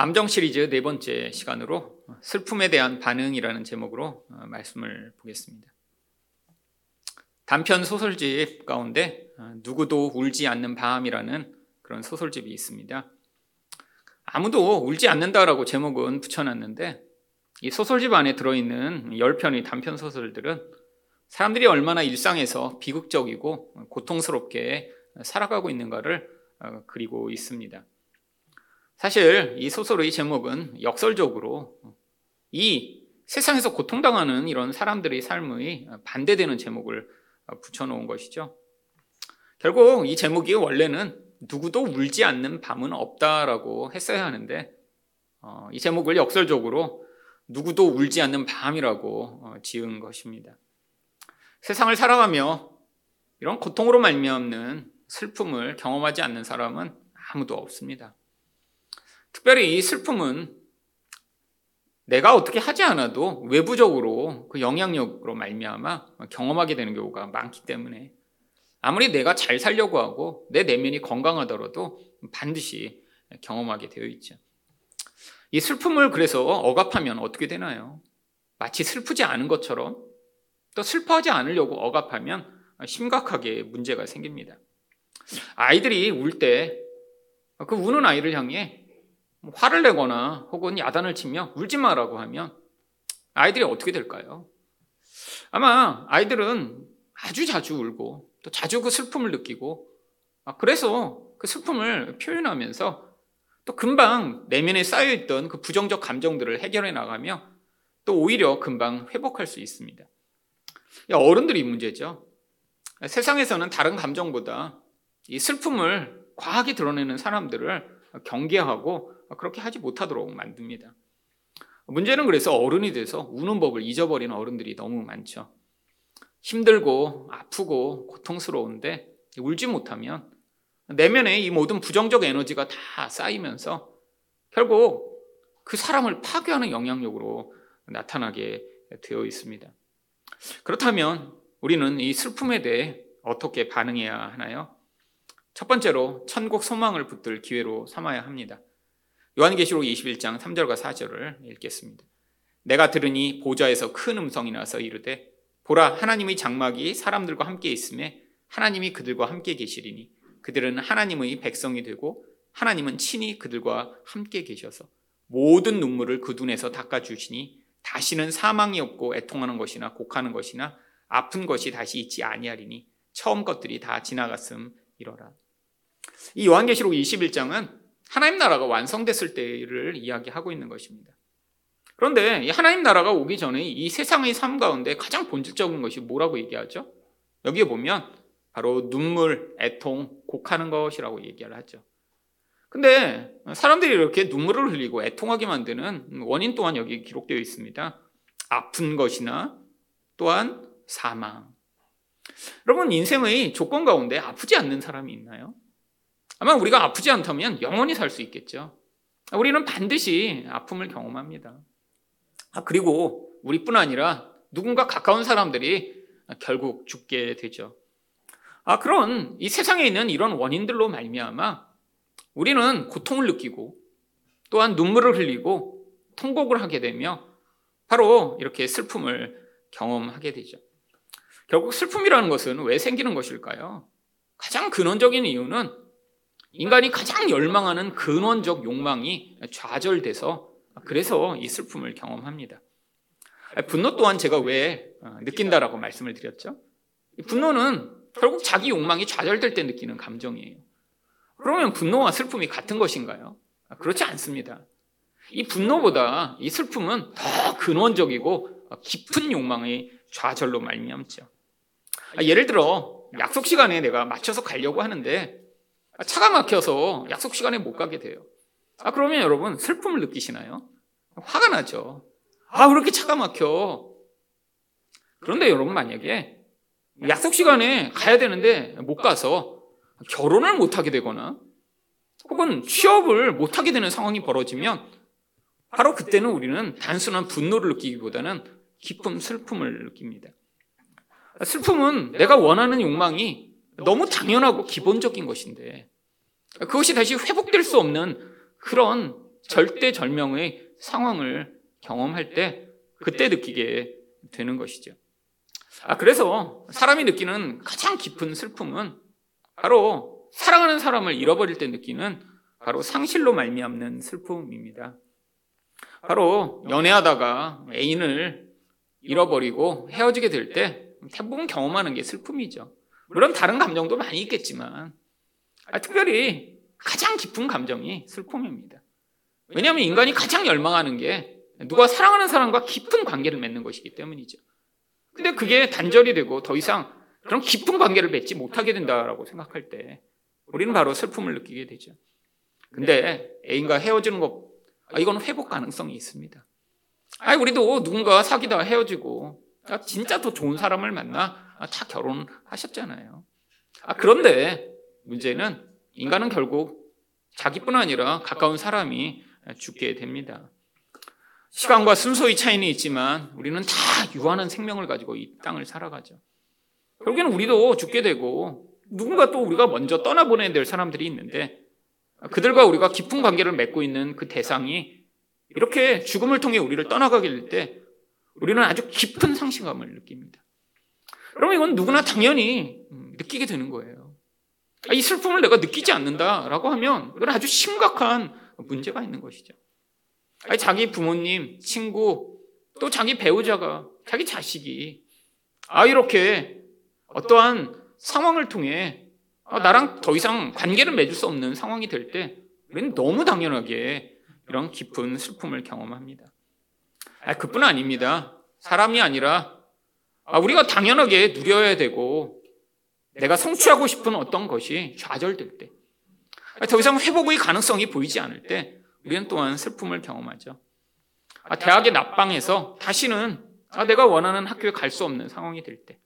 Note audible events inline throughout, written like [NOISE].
감정 시리즈 네 번째 시간으로 슬픔에 대한 반응이라는 제목으로 어, 말씀을 보겠습니다. 단편 소설집 가운데 어, 누구도 울지 않는 밤이라는 그런 소설집이 있습니다. 아무도 울지 않는다라고 제목은 붙여놨는데 이 소설집 안에 들어있는 10편의 단편 소설들은 사람들이 얼마나 일상에서 비극적이고 고통스럽게 살아가고 있는가를 어, 그리고 있습니다. 사실 이 소설의 제목은 역설적으로 이 세상에서 고통당하는 이런 사람들의 삶의 반대되는 제목을 붙여놓은 것이죠. 결국 이 제목이 원래는 누구도 울지 않는 밤은 없다라고 했어야 하는데 어, 이 제목을 역설적으로 누구도 울지 않는 밤이라고 어, 지은 것입니다. 세상을 살아가며 이런 고통으로 말미암는 슬픔을 경험하지 않는 사람은 아무도 없습니다. 특별히 이 슬픔은 내가 어떻게 하지 않아도 외부적으로 그 영향력으로 말미암아 경험하게 되는 경우가 많기 때문에 아무리 내가 잘 살려고 하고 내 내면이 건강하더라도 반드시 경험하게 되어 있죠. 이 슬픔을 그래서 억압하면 어떻게 되나요? 마치 슬프지 않은 것처럼 또 슬퍼하지 않으려고 억압하면 심각하게 문제가 생깁니다. 아이들이 울 때 그 우는 아이를 향해 뭐 화를 내거나 혹은 야단을 치며 울지 마라고 하면 아이들이 어떻게 될까요? 아마 아이들은 아주 자주 울고 또 자주 그 슬픔을 느끼고 아, 그래서 그 슬픔을 표현하면서 또 금방 내면에 쌓여있던 그 부정적 감정들을 해결해 나가며 또 오히려 금방 회복할 수 있습니다. 어른들이 문제죠. 세상에서는 다른 감정보다 이 슬픔을 과하게 드러내는 사람들을 경계하고 그렇게 하지 못하도록 만듭니다. 문제는 그래서 어른이 돼서 우는 법을 잊어버리는 어른들이 너무 많죠. 힘들고 아프고 고통스러운데 울지 못하면 내면에 이 모든 부정적 에너지가 다 쌓이면서 결국 그 사람을 파괴하는 영향력으로 나타나게 되어 있습니다. 그렇다면 우리는 이 슬픔에 대해 어떻게 반응해야 하나요? 첫 번째로 천국 소망을 붙들 기회로 삼아야 합니다. 요한계시록 21장 3절과 4절을 읽겠습니다. 내가 들으니 보좌에서 큰 음성이 나서 이르되 보라 하나님의 장막이 사람들과 함께 있음에 하나님이 그들과 함께 계시리니 그들은 하나님의 백성이 되고 하나님은 친히 그들과 함께 계셔서 모든 눈물을 그 눈에서 닦아 주시니 다시는 사망이 없고 애통하는 것이나 곡하는 것이나 아픈 것이 다시 있지 아니하리니 처음 것들이 다 지나갔음 이러라. 이 요한계시록 21장은 하나님 나라가 완성됐을 때를 이야기하고 있는 것입니다. 그런데 하나님 나라가 오기 전에 이 세상의 삶 가운데 가장 본질적인 것이 뭐라고 얘기하죠? 여기에 보면 바로 눈물, 애통, 곡하는 것이라고 얘기를 하죠. 근데 사람들이 이렇게 눈물을 흘리고 애통하게 만드는 원인 또한 여기 기록되어 있습니다. 아픈 것이나 또한 사망. 여러분, 인생의 조건 가운데 아프지 않는 사람이 있나요? 아마 우리가 아프지 않다면 영원히 살 수 있겠죠. 우리는 반드시 아픔을 경험합니다. 아, 그리고 우리뿐 아니라 누군가 가까운 사람들이 결국 죽게 되죠. 아, 그런 이 세상에 있는 이런 원인들로 말미암아 우리는 고통을 느끼고 또한 눈물을 흘리고 통곡을 하게 되며 바로 이렇게 슬픔을 경험하게 되죠. 결국 슬픔이라는 것은 왜 생기는 것일까요? 가장 근원적인 이유는 인간이 가장 열망하는 근원적 욕망이 좌절돼서 그래서 이 슬픔을 경험합니다. 분노 또한 제가 왜 어, 느낀다라고 말씀을 드렸죠? 분노는 결국 자기 욕망이 좌절될 때 느끼는 감정이에요. 그러면 분노와 슬픔이 같은 것인가요? 그렇지 않습니다. 이 분노보다 이 슬픔은 더 근원적이고 깊은 욕망의 좌절로 말미암죠. 예를 들어 약속 시간에 내가 맞춰서 가려고 하는데 아, 차가 막혀서 약속 시간에 못 가게 돼요. 아, 그러면 여러분 슬픔을 느끼시나요? 화가 나죠. 아, 왜 이렇게 차가 막혀? 그런데 여러분 만약에 약속 시간에 가야 되는데 못 가서 결혼을 못 하게 되거나 혹은 취업을 못 하게 되는 상황이 벌어지면 바로 그때는 우리는 단순한 분노를 느끼기보다는 기쁨, 슬픔을 느낍니다. 슬픔은 내가 원하는 욕망이 너무 당연하고 기본적인 것인데 그것이 다시 회복될 수 없는 그런 절대절명의 상황을 경험할 때 그때 느끼게 되는 것이죠. 아, 그래서 사람이 느끼는 가장 깊은 슬픔은 바로 사랑하는 사람을 잃어버릴 때 느끼는 바로 상실로 말미암는 슬픔입니다. 바로 연애하다가 애인을 잃어버리고 헤어지게 될 때 대부분 경험하는 게 슬픔이죠. 물론 다른 감정도 많이 있겠지만 아, 특별히 가장 깊은 감정이 슬픔입니다. 왜냐하면 인간이 가장 열망하는 게 누가 사랑하는 사람과 깊은 관계를 맺는 것이기 때문이죠. 근데 그게 단절이 되고 더 이상 그런 깊은 관계를 맺지 못하게 된다라고 생각할 때 우리는 바로 슬픔을 느끼게 되죠. 근데 애인과 헤어지는 것, 아, 이건 회복 가능성이 있습니다. 아, 우리도 누군가 사귀다가 헤어지고, 아, 진짜 더 좋은 사람을 만나, 아, 다 결혼하셨잖아요. 아, 그런데 문제는 인간은 결국 자기뿐 아니라 가까운 사람이 죽게 됩니다. 시간과 순서의 차이는 있지만 우리는 다 유한한 생명을 가지고 이 땅을 살아가죠. 결국에는 우리도 죽게 되고 누군가 또 우리가 먼저 떠나보내야 될 사람들이 있는데 그들과 우리가 깊은 관계를 맺고 있는 그 대상이 이렇게 죽음을 통해 우리를 떠나가게 될 때 우리는 아주 깊은 상실감을 느낍니다. 그러면 이건 누구나 당연히 느끼게 되는 거예요. 이 슬픔을 내가 느끼지 않는다라고 하면 이건 아주 심각한 문제가 있는 것이죠. 아니, 자기 부모님, 친구, 또 자기 배우자가, 자기 자식이, 아, 이렇게 어떠한 상황을 통해 아, 나랑 더 이상 관계를 맺을 수 없는 상황이 될 때, 우리는 너무 당연하게 이런 깊은 슬픔을 경험합니다. 아, 그뿐 아닙니다. 사람이 아니라, 아, 우리가 당연하게 누려야 되고, 내가 성취하고 싶은 어떤 것이 좌절될 때, 아, 더 이상 회복의 가능성이 보이지 않을 때, 우리는 또한 슬픔을 경험하죠. 아, 대학에 납방해서 다시는 아, 내가 원하는 학교에 갈 수 없는 상황이 될 때,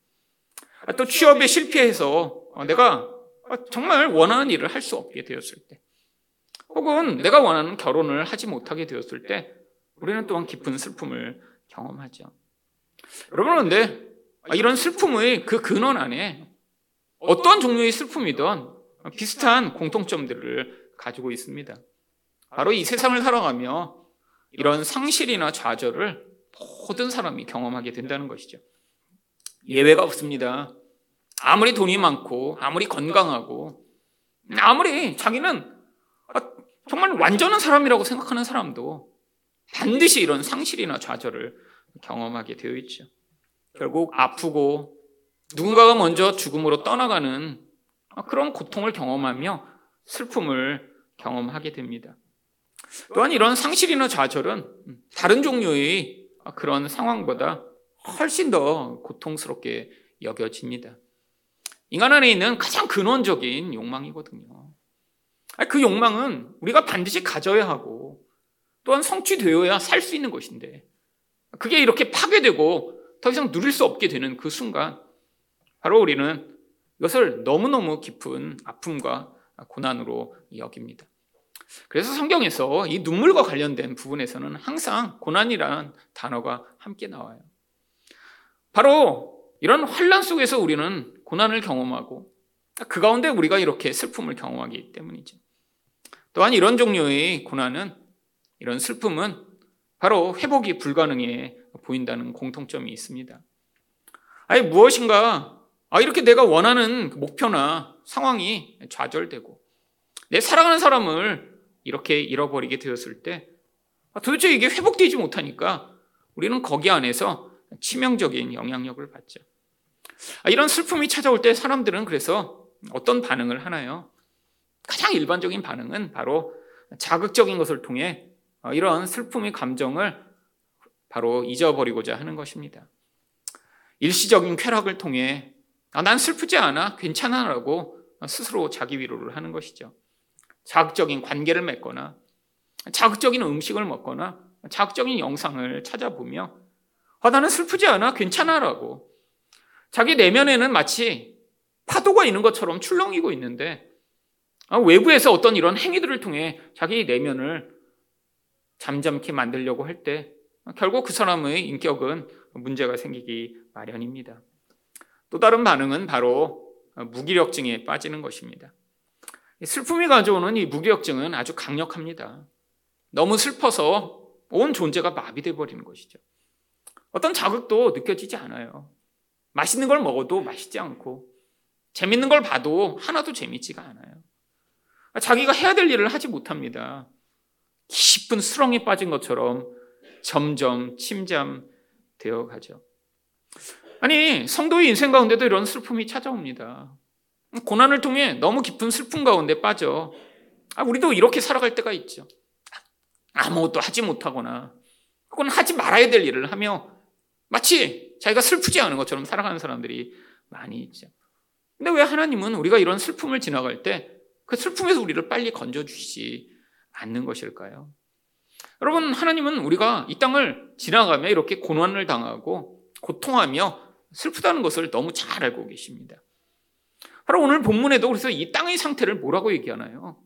아, 또 취업에 실패해서 아, 내가 정말 원하는 일을 할 수 없게 되었을 때, 혹은 내가 원하는 결혼을 하지 못하게 되었을 때, 우리는 또한 깊은 슬픔을 경험하죠. 여러분, 그런데 이런 슬픔의 그 근원 안에 어떠한 종류의 슬픔이든 비슷한 공통점들을 가지고 있습니다. 바로 이 세상을 살아가며 이런 상실이나 좌절을 모든 사람이 경험하게 된다는 것이죠. 예외가 없습니다. 아무리 돈이 많고, 아무리 건강하고, 아무리 자기는 정말 완전한 사람이라고 생각하는 사람도 반드시 이런 상실이나 좌절을 경험하게 되어 있죠. 결국 아프고 누군가가 먼저 죽음으로 떠나가는 그런 고통을 경험하며 슬픔을 경험하게 됩니다. 또한 이런 상실이나 좌절은 다른 종류의 그런 상황보다 훨씬 더 고통스럽게 여겨집니다. 인간 안에 있는 가장 근원적인 욕망이거든요. 그 욕망은 우리가 반드시 가져야 하고 또한 성취되어야 살 수 있는 것인데 그게 이렇게 파괴되고 더 이상 누릴 수 없게 되는 그 순간 바로 우리는 이것을 너무너무 깊은 아픔과 고난으로 여깁니다. 그래서 성경에서 이 눈물과 관련된 부분에서는 항상 고난이라는 단어가 함께 나와요. 바로 이런 환란 속에서 우리는 고난을 경험하고 그 가운데 우리가 이렇게 슬픔을 경험하기 때문이죠. 또한 이런 종류의 고난은 이런 슬픔은 바로 회복이 불가능해 보인다는 공통점이 있습니다. 아니 무엇인가 아 이렇게 내가 원하는 목표나 상황이 좌절되고 내 사랑하는 사람을 이렇게 잃어버리게 되었을 때 아, 도대체 이게 회복되지 못하니까 우리는 거기 안에서 치명적인 영향력을 받죠. 아, 이런 슬픔이 찾아올 때 사람들은 그래서 어떤 반응을 하나요? 가장 일반적인 반응은 바로 자극적인 것을 통해 어, 이런 슬픔의 감정을 바로 잊어버리고자 하는 것입니다. 일시적인 쾌락을 통해 아, 난 슬프지 않아 괜찮아라고 스스로 자기 위로를 하는 것이죠. 자극적인 관계를 맺거나 자극적인 음식을 먹거나 자극적인 영상을 찾아보며 아, 나는 슬프지 않아 괜찮아라고 자기 내면에는 마치 파도가 있는 것처럼 출렁이고 있는데 아, 외부에서 어떤 이런 행위들을 통해 자기 내면을 잠잠케 만들려고 할 때 결국 그 사람의 인격은 문제가 생기기 마련입니다. 또 다른 반응은 바로 무기력증에 빠지는 것입니다. 슬픔이 가져오는 이 무기력증은 아주 강력합니다. 너무 슬퍼서 온 존재가 마비돼 버리는 것이죠. 어떤 자극도 느껴지지 않아요. 맛있는 걸 먹어도 맛있지 않고 재밌는 걸 봐도 하나도 재밌지가 않아요. 자기가 해야 될 일을 하지 못합니다. 깊은 수렁에 빠진 것처럼 점점 침잠되어 가죠. 아니, 성도의 인생 가운데도 이런 슬픔이 찾아옵니다. 고난을 통해 너무 깊은 슬픔 가운데 빠져. 아, 우리도 이렇게 살아갈 때가 있죠. 아무것도 하지 못하거나, 혹은 하지 말아야 될 일을 하며, 마치 자기가 슬프지 않은 것처럼 살아가는 사람들이 많이 있죠. 근데 왜 하나님은 우리가 이런 슬픔을 지나갈 때 그 슬픔에서 우리를 빨리 건져주시지 않는 것일까요? 여러분, 하나님은 우리가 이 땅을 지나가며 이렇게 고난을 당하고 고통하며 슬프다는 것을 너무 잘 알고 계십니다. 바로 오늘 본문에도 그래서 이 땅의 상태를 뭐라고 얘기하나요?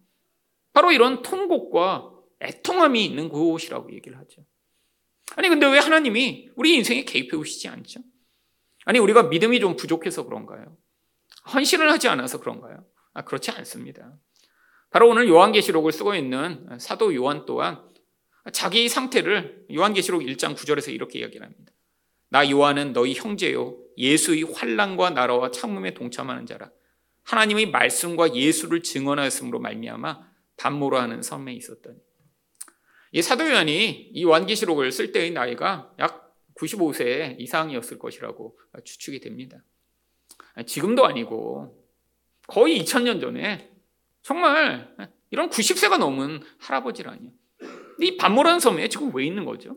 바로 이런 통곡과 애통함이 있는 곳이라고 얘기를 하죠. 아니, 근데 왜 하나님이 우리 인생에 개입해 오시지 않죠? 아니, 우리가 믿음이 좀 부족해서 그런가요? 헌신을 하지 않아서 그런가요? 아, 그렇지 않습니다. 바로 오늘 요한계시록을 쓰고 있는 사도 요한 또한 자기 상태를 요한계시록 1장 9절에서 이렇게 이야기합니다. 나 요한은 너희 형제요 예수의 환란과 나라와 참음에 동참하는 자라. 하나님의 말씀과 예수를 증언하였으므로 말미암아 반모로 하는 섬에 있었더니. 이 사도 요한이 이 요한계시록을 쓸 때의 나이가 약 95세 이상이었을 것이라고 추측이 됩니다. 지금도 아니고 거의 2000년 전에 정말 이런 90세가 넘은 할아버지라니요. 이 반모라는 섬에 지금 왜 있는 거죠?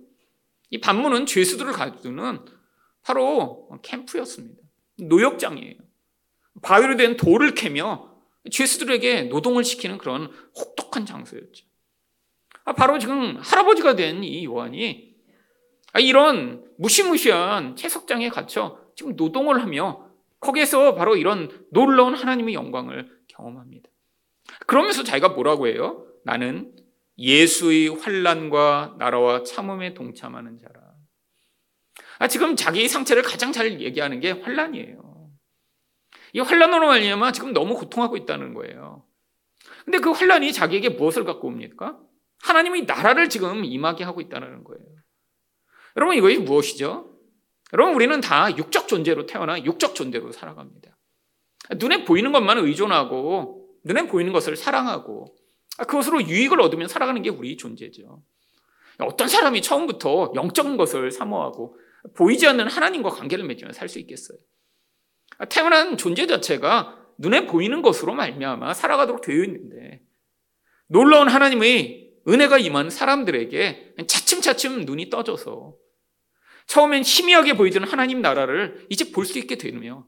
이 반모는 죄수들을 가두는 바로 캠프였습니다. 노역장이에요. 바위로 된 돌을 캐며 죄수들에게 노동을 시키는 그런 혹독한 장소였죠. 아, 바로 지금 할아버지가 된 이 요한이 아, 이런 무시무시한 채석장에 갇혀 지금 노동을 하며 거기에서 바로 이런 놀라운 하나님의 영광을 경험합니다. 그러면서 자기가 뭐라고 해요? 나는 예수의 환란과 나라와 참음에 동참하는 자라. 아, 지금 자기 상태를 가장 잘 얘기하는 게 환란이에요. 이 환란으로 말미암아 지금 너무 고통하고 있다는 거예요. 근데 그 환란이 자기에게 무엇을 갖고 옵니까? 하나님의 나라를 지금 임하게 하고 있다는 거예요. 여러분 이것이 무엇이죠? 여러분, 우리는 다 육적 존재로 태어나 육적 존재로 살아갑니다. 눈에 보이는 것만 의존하고, 눈에 보이는 것을 사랑하고, 그것으로 유익을 얻으면 살아가는 게 우리 존재죠. 어떤 사람이 처음부터 영적인 것을 사모하고, 보이지 않는 하나님과 관계를 맺으며 살수 있겠어요? 태어난 존재 자체가 눈에 보이는 것으로 말미암아 살아가도록 되어 있는데, 놀라운 하나님의 은혜가 임한 사람들에게 차츰차츰 눈이 떠져서 처음엔 희미하게 보이던 하나님 나라를 이제 볼 수 있게 되며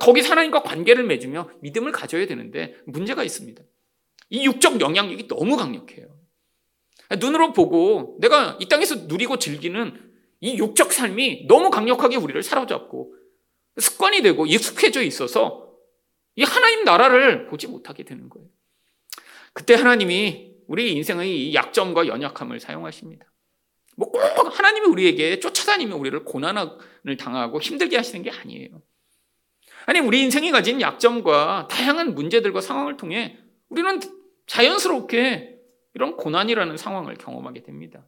거기서 하나님과 관계를 맺으며 믿음을 가져야 되는데 문제가 있습니다. 이 육적 영향력이 너무 강력해요. 눈으로 보고 내가 이 땅에서 누리고 즐기는 이 육적 삶이 너무 강력하게 우리를 사로잡고 습관이 되고 익숙해져 있어서 이 하나님 나라를 보지 못하게 되는 거예요. 그때 하나님이 우리 인생의 약점과 연약함을 사용하십니다. 뭐 꼭 하나님이 우리에게 쫓아다니며 우리를 고난을 당하고 힘들게 하시는 게 아니에요. 아니, 우리 인생이 가진 약점과 다양한 문제들과 상황을 통해 우리는 자연스럽게 이런 고난이라는 상황을 경험하게 됩니다.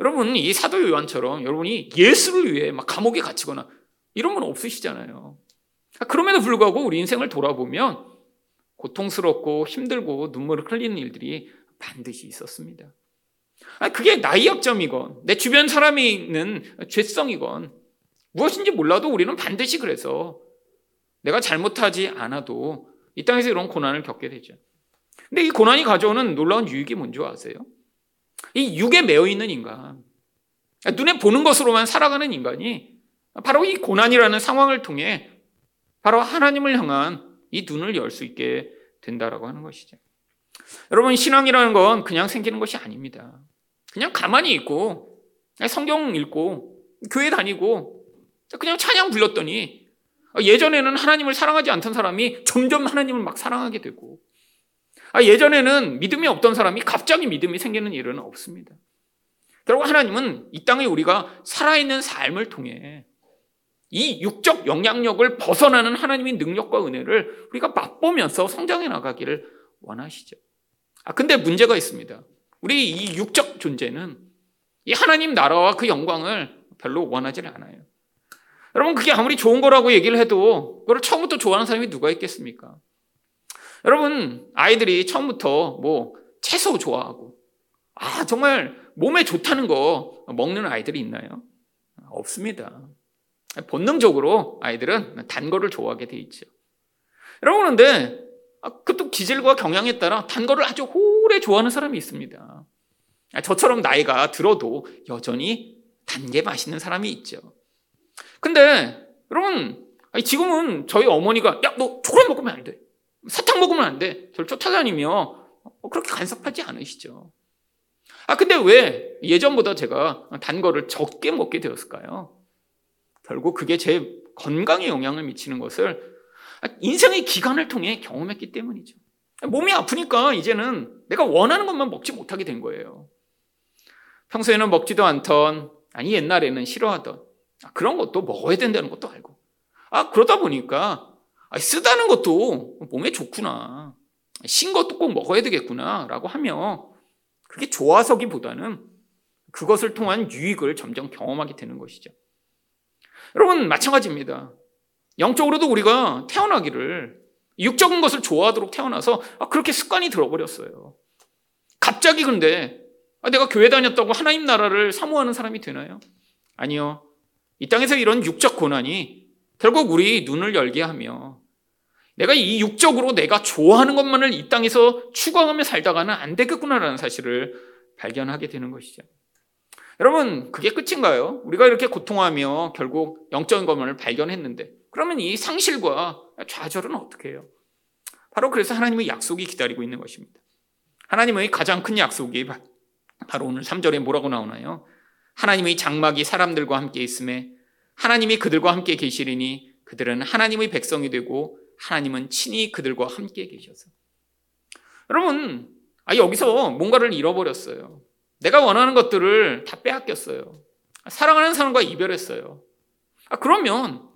여러분, 이 사도 요한처럼 여러분이 예수를 위해 막 감옥에 갇히거나 이런 건 없으시잖아요. 그럼에도 불구하고 우리 인생을 돌아보면 고통스럽고 힘들고 눈물을 흘리는 일들이 반드시 있었습니다. 아, 그게 나의 약점이건 내 주변 사람이 있는 죄성이건 무엇인지 몰라도 우리는 반드시 그래서 내가 잘못하지 않아도 이 땅에서 이런 고난을 겪게 되죠. 근데 이 고난이 가져오는 놀라운 유익이 뭔지 아세요? 이 육에 매여 있는 인간, 눈에 보는 것으로만 살아가는 인간이 바로 이 고난이라는 상황을 통해 바로 하나님을 향한 이 눈을 열 수 있게 된다라고 하는 것이죠. 여러분, 신앙이라는 건 그냥 생기는 것이 아닙니다. 그냥 가만히 있고, 성경 읽고, 교회 다니고, 그냥 찬양 불렀더니, 예전에는 하나님을 사랑하지 않던 사람이 점점 하나님을 막 사랑하게 되고, 예전에는 믿음이 없던 사람이 갑자기 믿음이 생기는 일은 없습니다. 결국 하나님은 이 땅에 우리가 살아있는 삶을 통해 이 육적 영향력을 벗어나는 하나님의 능력과 은혜를 우리가 맛보면서 성장해 나가기를 원하시죠. 아, 근데 문제가 있습니다. 우리 이 육적 존재는 이 하나님 나라와 그 영광을 별로 원하지 않아요. 여러분 그게 아무리 좋은 거라고 얘기를 해도 그걸 처음부터 좋아하는 사람이 누가 있겠습니까? 여러분 아이들이 처음부터 뭐 채소 좋아하고 아 정말 몸에 좋다는 거 먹는 아이들이 있나요? 없습니다. 본능적으로 아이들은 단 거를 좋아하게 돼 있죠. 여러분 그런데 아, 그것도 기질과 경향에 따라 단 거를 아주 오래 좋아하는 사람이 있습니다. 아, 저처럼 나이가 들어도 여전히 단 게 맛있는 사람이 있죠. 근데 여러분 지금은 저희 어머니가 야 너 초콜릿 먹으면 안 돼. 사탕 먹으면 안 돼. 저를 쫓아다니며 어, 그렇게 간섭하지 않으시죠. 아 근데 왜 예전보다 제가 단 거를 적게 먹게 되었을까요? 결국 그게 제 건강에 영향을 미치는 것을 인생의 기간을 통해 경험했기 때문이죠. 몸이 아프니까 이제는 내가 원하는 것만 먹지 못하게 된 거예요. 평소에는 먹지도 않던, 아니 옛날에는 싫어하던 아, 그런 것도 먹어야 된다는 것도 알고. 아, 그러다 보니까 아, 쓰다는 것도 몸에 좋구나. 신 것도 꼭 먹어야 되겠구나. 라고 하며 그게 좋아서기보다는 그것을 통한 유익을 점점 경험하게 되는 것이죠. 여러분, 마찬가지입니다. 영적으로도 우리가 태어나기를 육적인 것을 좋아하도록 태어나서 아, 그렇게 습관이 들어버렸어요. 갑자기 근데 아, 내가 교회 다녔다고 하나님 나라를 사모하는 사람이 되나요? 아니요. 이 땅에서 이런 육적 고난이 결국 우리 눈을 열게 하며 내가 이 육적으로 내가 좋아하는 것만을 이 땅에서 추구하며 살다가는 안 되겠구나라는 사실을 발견하게 되는 것이죠. 여러분, 그게 끝인가요? 우리가 이렇게 고통하며 결국 영적인 것만을 발견했는데, 그러면 이 상실과 좌절은 어떻게 해요? 바로 그래서 하나님의 약속이 기다리고 있는 것입니다. 하나님의 가장 큰 약속이 바로 오늘 3절에 뭐라고 나오나요? 하나님의 장막이 사람들과 함께 있음에 하나님이 그들과 함께 계시리니 그들은 하나님의 백성이 되고 하나님은 친히 그들과 함께 계셔서. 여러분, 아, 여기서 뭔가를 잃어버렸어요. 내가 원하는 것들을 다 빼앗겼어요. 사랑하는 사람과 이별했어요. 아, 그러면,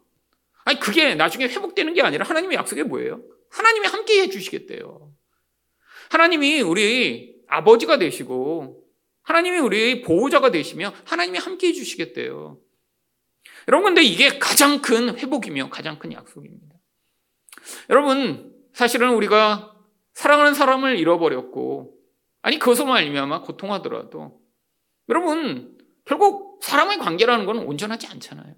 아니, 그게 나중에 회복되는 게 아니라 하나님의 약속이 뭐예요? 하나님이 함께 해주시겠대요. 하나님이 우리 아버지가 되시고, 하나님이 우리 보호자가 되시며, 하나님이 함께 해주시겠대요. 여러분, 근데 이게 가장 큰 회복이며 가장 큰 약속입니다. 여러분, 사실은 우리가 사랑하는 사람을 잃어버렸고, 아니, 그것으로 말미암아 고통하더라도, 여러분, 결국 사람의 관계라는 건 온전하지 않잖아요.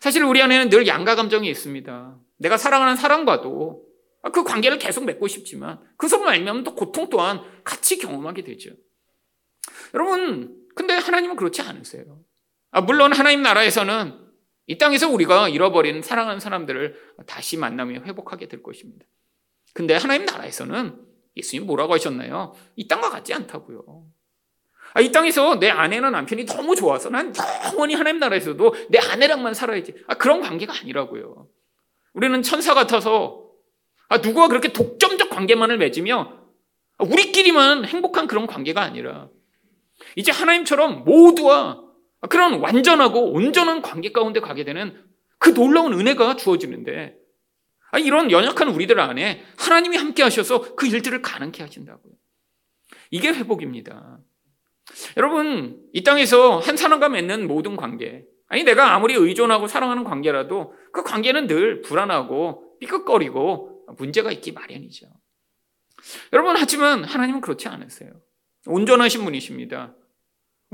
사실 우리 안에는 늘 양가 감정이 있습니다. 내가 사랑하는 사람과도 그 관계를 계속 맺고 싶지만, 그것으로 말미암아 또 고통 또한 같이 경험하게 되죠. 여러분, 근데 하나님은 그렇지 않으세요. 아, 물론 하나님 나라에서는 이 땅에서 우리가 잃어버린 사랑하는 사람들을 다시 만나며 회복하게 될 것입니다. 근데 하나님 나라에서는 예수님 뭐라고 하셨나요? 이 땅과 같지 않다고요. 아, 이 땅에서 내 아내나 남편이 너무 좋아서 난 영원히 하나님 나라에서도 내 아내랑만 살아야지. 아, 그런 관계가 아니라고요. 우리는 천사 같아서 아, 누구와 그렇게 독점적 관계만을 맺으며 우리끼리만 행복한 그런 관계가 아니라 이제 하나님처럼 모두와 그런 완전하고 온전한 관계 가운데 가게 되는 그 놀라운 은혜가 주어지는데 이런 연약한 우리들 안에 하나님이 함께 하셔서 그 일들을 가능케 하신다고요. 이게 회복입니다. 여러분, 이 땅에서 한 사람과 맺는 모든 관계, 아니 내가 아무리 의존하고 사랑하는 관계라도 그 관계는 늘 불안하고 삐걱거리고 문제가 있기 마련이죠. 여러분, 하지만 하나님은 그렇지 않으세요. 온전하신 분이십니다.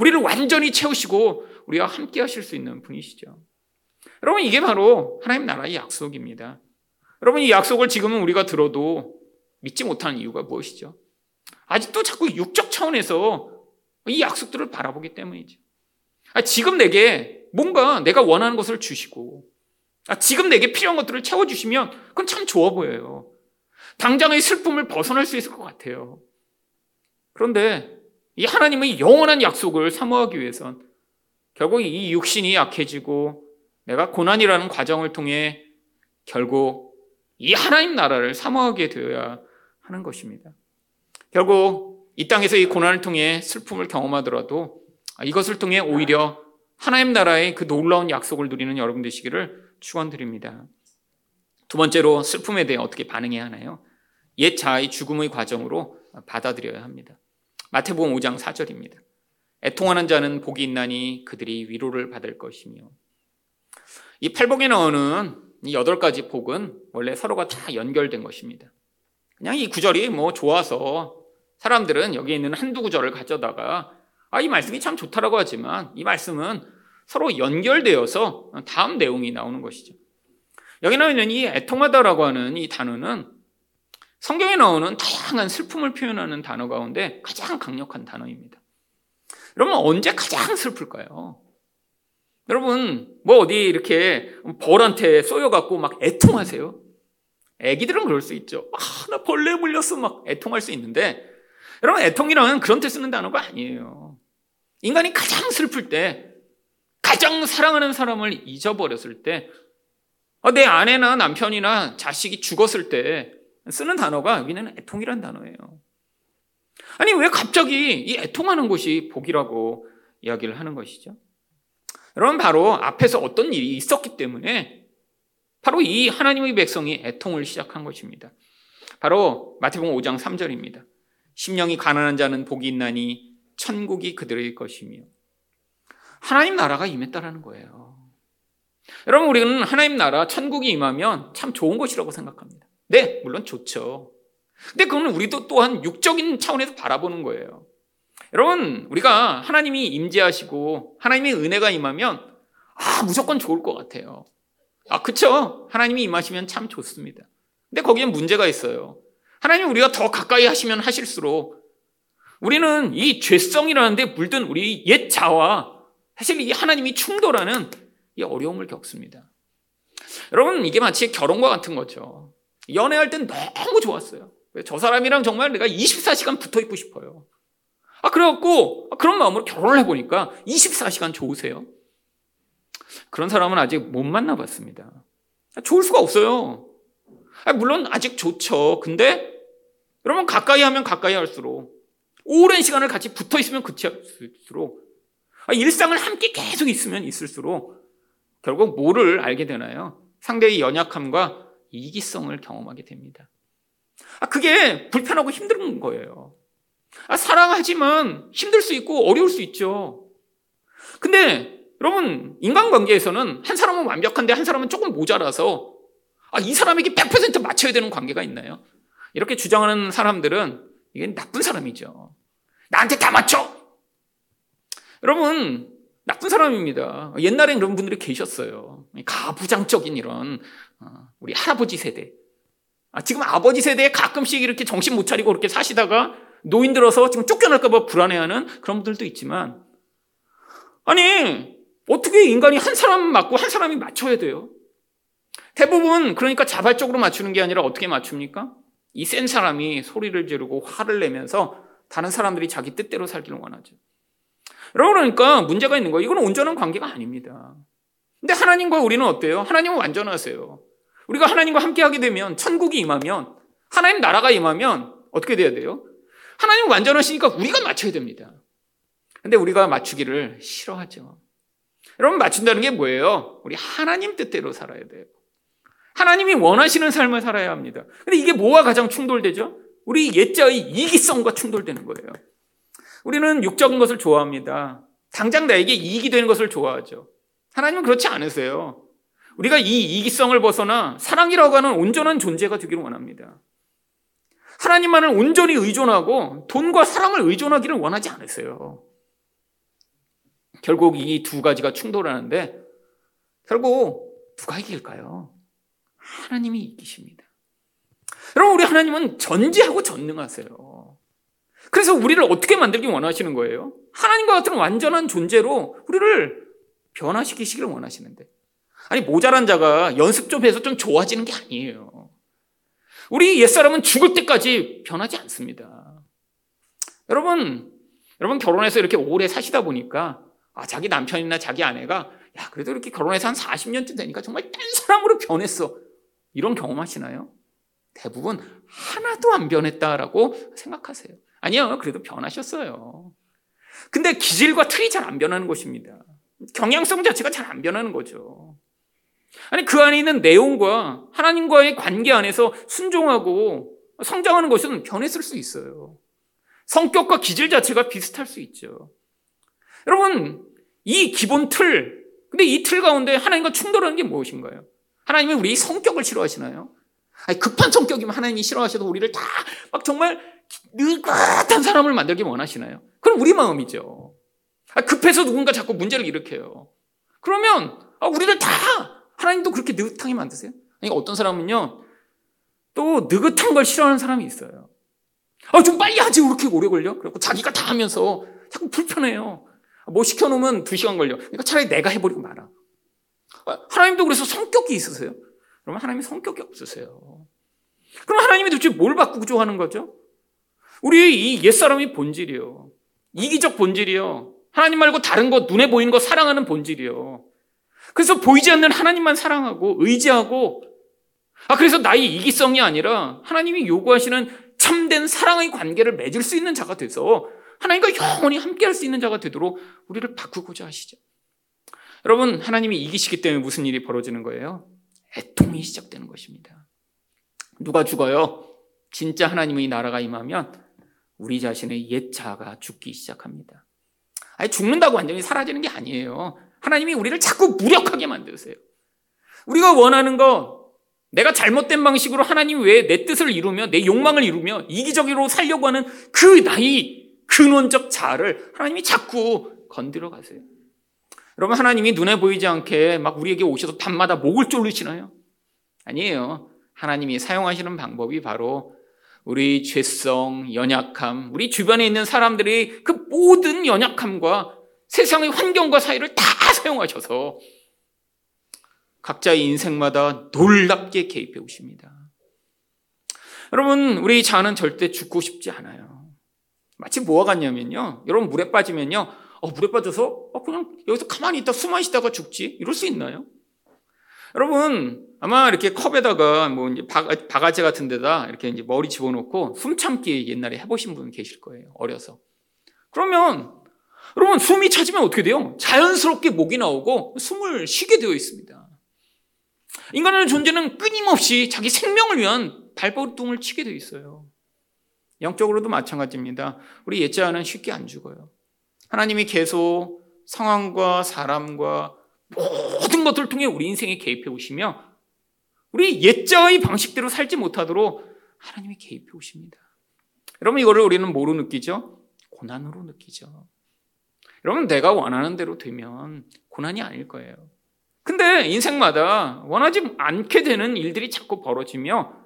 우리를 완전히 채우시고 우리와 함께 하실 수 있는 분이시죠. 여러분, 이게 바로 하나님 나라의 약속입니다. 여러분, 이 약속을 지금은 우리가 들어도 믿지 못하는 이유가 무엇이죠? 아직도 자꾸 육적 차원에서 이 약속들을 바라보기 때문이죠. 아, 지금 내게 뭔가 내가 원하는 것을 주시고, 아, 지금 내게 필요한 것들을 채워주시면 그건 참 좋아 보여요. 당장의 슬픔을 벗어날 수 있을 것 같아요. 그런데 이 하나님의 영원한 약속을 사모하기 위해선 결국 이 육신이 약해지고 내가 고난이라는 과정을 통해 결국 이 하나님 나라를 사모하게 되어야 하는 것입니다. 결국 이 땅에서 이 고난을 통해 슬픔을 경험하더라도 이것을 통해 오히려 하나님 나라의 그 놀라운 약속을 누리는 여러분 되시기를 축원드립니다. 두 번째로 슬픔에 대해 어떻게 반응해야 하나요? 옛 자아의 죽음의 과정으로 받아들여야 합니다. 마태복음 5장 4절입니다. 애통하는 자는 복이 있나니 그들이 위로를 받을 것이며 이 팔복에 나오는 이 여덟 가지 복은 원래 서로가 다 연결된 것입니다. 그냥 이 구절이 뭐 좋아서 사람들은 여기 있는 한두 구절을 가져다가 아, 이 말씀이 참 좋다라고 하지만 이 말씀은 서로 연결되어서 다음 내용이 나오는 것이죠. 여기 나오는 이 애통하다라고 하는 이 단어는 성경에 나오는 다양한 슬픔을 표현하는 단어 가운데 가장 강력한 단어입니다. 여러분 언제 가장 슬플까요? 여러분 뭐 어디 이렇게 벌한테 쏘여갖고 막 애통하세요? 애기들은 그럴 수 있죠. 아, 나 벌레 물렸어 막 애통할 수 있는데 여러분 애통이라는 그런 데 쓰는 단어가 아니에요. 인간이 가장 슬플 때 가장 사랑하는 사람을 잊어버렸을 때 내 아내나 남편이나 자식이 죽었을 때 쓰는 단어가 여기는 애통이란 단어예요. 아니, 왜 갑자기 이 애통하는 것이 복이라고 이야기를 하는 것이죠? 여러분, 바로 앞에서 어떤 일이 있었기 때문에 바로 이 하나님의 백성이 애통을 시작한 것입니다. 바로 마태복음 5장 3절입니다. 심령이 가난한 자는 복이 있나니 천국이 그들의 것이며 하나님 나라가 임했다라는 거예요. 여러분 우리는 하나님 나라 천국이 임하면 참 좋은 것이라고 생각합니다. 네, 물론 좋죠. 근데 그건 우리도 또한 육적인 차원에서 바라보는 거예요. 여러분, 우리가 하나님이 임재하시고 하나님의 은혜가 임하면 아, 무조건 좋을 것 같아요. 아, 그쵸? 하나님이 임하시면 참 좋습니다. 근데 거기에 문제가 있어요. 하나님 우리가 더 가까이 하시면 하실수록 우리는 이 죄성이라는 데 물든 우리 옛 자와 사실 이 하나님이 충돌하는 이 어려움을 겪습니다. 여러분, 이게 마치 결혼과 같은 거죠. 연애할 땐 너무 좋았어요. 저 사람이랑 정말 내가 24시간 붙어 있고 싶어요. 아, 그래갖고, 그런 마음으로 결혼을 해보니까 24시간 좋으세요? 그런 사람은 아직 못 만나봤습니다. 좋을 수가 없어요. 아, 물론 아직 좋죠. 근데 여러분 가까이 하면 가까이 할수록 오랜 시간을 같이 붙어 있으면 그치할수록 아, 일상을 함께 계속 있으면 있을수록 결국 뭐를 알게 되나요? 상대의 연약함과 이기성을 경험하게 됩니다. 아, 그게 불편하고 힘든 거예요. 아, 사랑하지만 힘들 수 있고 어려울 수 있죠. 근데 여러분, 인간관계에서는 한 사람은 완벽한데 한 사람은 조금 모자라서 아, 이 사람에게 100% 맞춰야 되는 관계가 있나요? 이렇게 주장하는 사람들은 이게 나쁜 사람이죠. 나한테 다 맞춰! 여러분, 나쁜 사람입니다. 옛날엔 그런 분들이 계셨어요. 가부장적인 이런 어, 우리 할아버지 세대. 아, 지금 아버지 세대에 가끔씩 이렇게 정신 못 차리고 그렇게 사시다가 노인 들어서 지금 쫓겨날까봐 불안해하는 그런 분들도 있지만, 아니, 어떻게 인간이 한 사람 맞고 한 사람이 맞춰야 돼요? 대부분 그러니까 자발적으로 맞추는 게 아니라 어떻게 맞춥니까? 이 센 사람이 소리를 지르고 화를 내면서 다른 사람들이 자기 뜻대로 살기를 원하죠. 그러니까 문제가 있는 거예요. 이건 온전한 관계가 아닙니다. 근데 하나님과 우리는 어때요? 하나님은 완전하세요. 우리가 하나님과 함께 하게 되면 천국이 임하면 하나님 나라가 임하면 어떻게 돼야 돼요? 하나님 완전하시니까 우리가 맞춰야 됩니다. 근데 우리가 맞추기를 싫어하죠. 여러분 맞춘다는 게 뭐예요? 우리 하나님 뜻대로 살아야 돼요. 하나님이 원하시는 삶을 살아야 합니다. 근데 이게 뭐와 가장 충돌되죠? 우리 옛자의 이기성과 충돌되는 거예요. 우리는 육적인 것을 좋아합니다. 당장 나에게 이익이 되는 것을 좋아하죠. 하나님은 그렇지 않으세요. 우리가 이 이기성을 벗어나 사랑이라고 하는 온전한 존재가 되기를 원합니다. 하나님만을 온전히 의존하고 돈과 사랑을 의존하기를 원하지 않으세요. 결국 이 두 가지가 충돌하는데 결국 누가 이길까요? 하나님이 이기십니다. 여러분, 우리 하나님은 전지하고 전능하세요. 그래서 우리를 어떻게 만들기 원하시는 거예요? 하나님과 같은 완전한 존재로 우리를 변화시키시기를 원하시는데. 아니, 모자란 자가 연습 좀 해서 좀 좋아지는 게 아니에요. 우리 옛사람은 죽을 때까지 변하지 않습니다. 여러분, 여러분 결혼해서 이렇게 오래 사시다 보니까 아, 자기 남편이나 자기 아내가 야, 그래도 이렇게 결혼해서 한 40년쯤 되니까 정말 딴 사람으로 변했어. 이런 경험하시나요? 대부분 하나도 안 변했다라고 생각하세요. 아니요, 그래도 변하셨어요. 근데 기질과 틀이 잘 안 변하는 것입니다. 경향성 자체가 잘 안 변하는 거죠. 아니, 그 안에 있는 내용과 하나님과의 관계 안에서 순종하고 성장하는 것은 변했을 수 있어요. 성격과 기질 자체가 비슷할 수 있죠. 여러분, 이 기본 틀, 근데 이 틀 가운데 하나님과 충돌하는 게 무엇인가요? 하나님은 우리 성격을 싫어하시나요? 아니, 급한 성격이면 하나님이 싫어하셔도 우리를 다 막 정말 느긋한 사람을 만들기 원하시나요? 그럼 우리 마음이죠. 아, 급해서 누군가 자꾸 문제를 일으켜요. 그러면 아, 우리를 다 하나님도 그렇게 느긋하게 만드세요? 아니, 어떤 사람은요, 또 느긋한 걸 싫어하는 사람이 있어요. 아, 좀 빨리 하지, 그렇게 오래 걸려? 그리고 자기가 다 하면서 자꾸 불편해요. 뭐 시켜놓으면 두 시간 걸려. 그러니까 차라리 내가 해버리고 말아. 하나님도 그래서 성격이 있으세요? 그러면 하나님이 성격이 없으세요. 그럼 하나님이 도대체 뭘 바꾸고 하는 거죠? 우리 이 옛사람이 본질이요. 이기적 본질이요. 하나님 말고 다른 것, 눈에 보이는 것 사랑하는 본질이요. 그래서 보이지 않는 하나님만 사랑하고 의지하고 아 그래서 나의 이기성이 아니라 하나님이 요구하시는 참된 사랑의 관계를 맺을 수 있는 자가 돼서 하나님과 영원히 함께할 수 있는 자가 되도록 우리를 바꾸고자 하시죠. 여러분 하나님이 이기시기 때문에 무슨 일이 벌어지는 거예요? 애통이 시작되는 것입니다. 누가 죽어요? 진짜 하나님의 나라가 임하면 우리 자신의 옛 자아가 죽기 시작합니다. 아니 죽는다고 완전히 사라지는 게 아니에요. 하나님이 우리를 자꾸 무력하게 만드세요. 우리가 원하는 거 내가 잘못된 방식으로 하나님 외에 내 뜻을 이루며 내 욕망을 이루며 이기적으로 살려고 하는 그 나의 근원적 자아를 하나님이 자꾸 건드려 가세요. 여러분 하나님이 눈에 보이지 않게 막 우리에게 오셔서 밤마다 목을 졸르시나요? 아니에요. 하나님이 사용하시는 방법이 바로 우리 죄성, 연약함, 우리 주변에 있는 사람들이 그 모든 연약함과 세상의 환경과 사이를 다 사용하셔서 각자의 인생마다 놀랍게 개입해 오십니다. 여러분, 우리 자는 절대 죽고 싶지 않아요. 마치 뭐와 같냐면요. 여러분, 물에 빠지면요. 어, 물에 빠져서 어, 그냥 여기서 가만히 있다 숨 마시다가 죽지? 이럴 수 있나요? 여러분, 아마 이렇게 컵에다가 뭐 이제 바가지 같은 데다 이렇게 이제 머리 집어넣고 숨 참기 옛날에 해보신 분 계실 거예요. 어려서. 그러면 여러분 숨이 차지면 어떻게 돼요? 자연스럽게 목이 나오고 숨을 쉬게 되어 있습니다. 인간의 존재는 끊임없이 자기 생명을 위한 발버둥을 치게 되어 있어요. 영적으로도 마찬가지입니다. 우리 옛자는 쉽게 안 죽어요. 하나님이 계속 상황과 사람과 모든 것들을 통해 우리 인생에 개입해 오시며 우리 옛자의 방식대로 살지 못하도록 하나님이 개입해 오십니다. 여러분 이거를 우리는 뭐로 느끼죠? 고난으로 느끼죠. 여러분 내가 원하는 대로 되면 고난이 아닐 거예요. 근데 인생마다 원하지 않게 되는 일들이 자꾸 벌어지며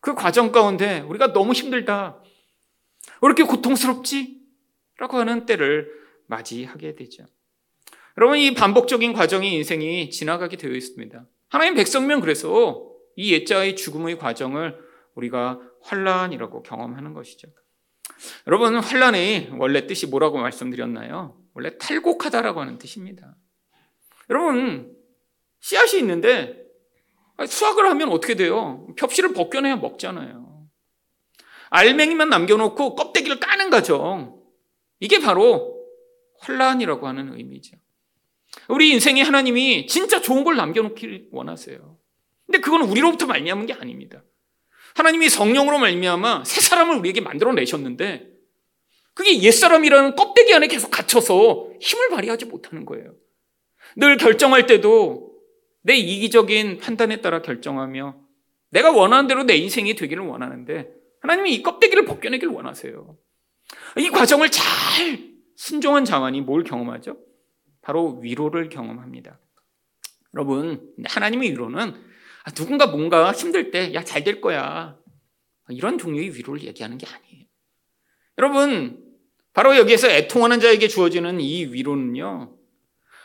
그 과정 가운데 우리가 너무 힘들다. 왜 이렇게 고통스럽지? 라고 하는 때를 맞이하게 되죠. 여러분, 이 반복적인 과정이 인생이 지나가게 되어 있습니다. 하나님 백성면 그래서 이 옛자의 죽음의 과정을 우리가 환란이라고 경험하는 것이죠. 여러분, 환란의 원래 뜻이 뭐라고 말씀드렸나요? 원래 탈곡하다라고 하는 뜻입니다. 여러분, 씨앗이 있는데 수확을 하면 어떻게 돼요? 벽실을 벗겨내야 먹잖아요. 알맹이만 남겨놓고 껍데기를 까는 과정. 이게 바로 환란이라고 하는 의미죠. 우리 인생에 하나님이 진짜 좋은 걸 남겨놓기를 원하세요. 근데 그건 우리로부터 말미암은 게 아닙니다. 하나님이 성령으로 말미암아 새 사람을 우리에게 만들어 내셨는데 그게 옛사람이라는 껍데기 안에 계속 갇혀서 힘을 발휘하지 못하는 거예요. 늘 결정할 때도 내 이기적인 판단에 따라 결정하며 내가 원하는 대로 내 인생이 되기를 원하는데 하나님이 이 껍데기를 벗겨내기를 원하세요. 이 과정을 잘 순종한 자만이 뭘 경험하죠? 바로 위로를 경험합니다. 여러분, 하나님의 위로는 아, 누군가 뭔가 힘들 때, 야, 잘 될 거야. 이런 종류의 위로를 얘기하는 게 아니에요. 여러분, 바로 여기에서 애통하는 자에게 주어지는 이 위로는요,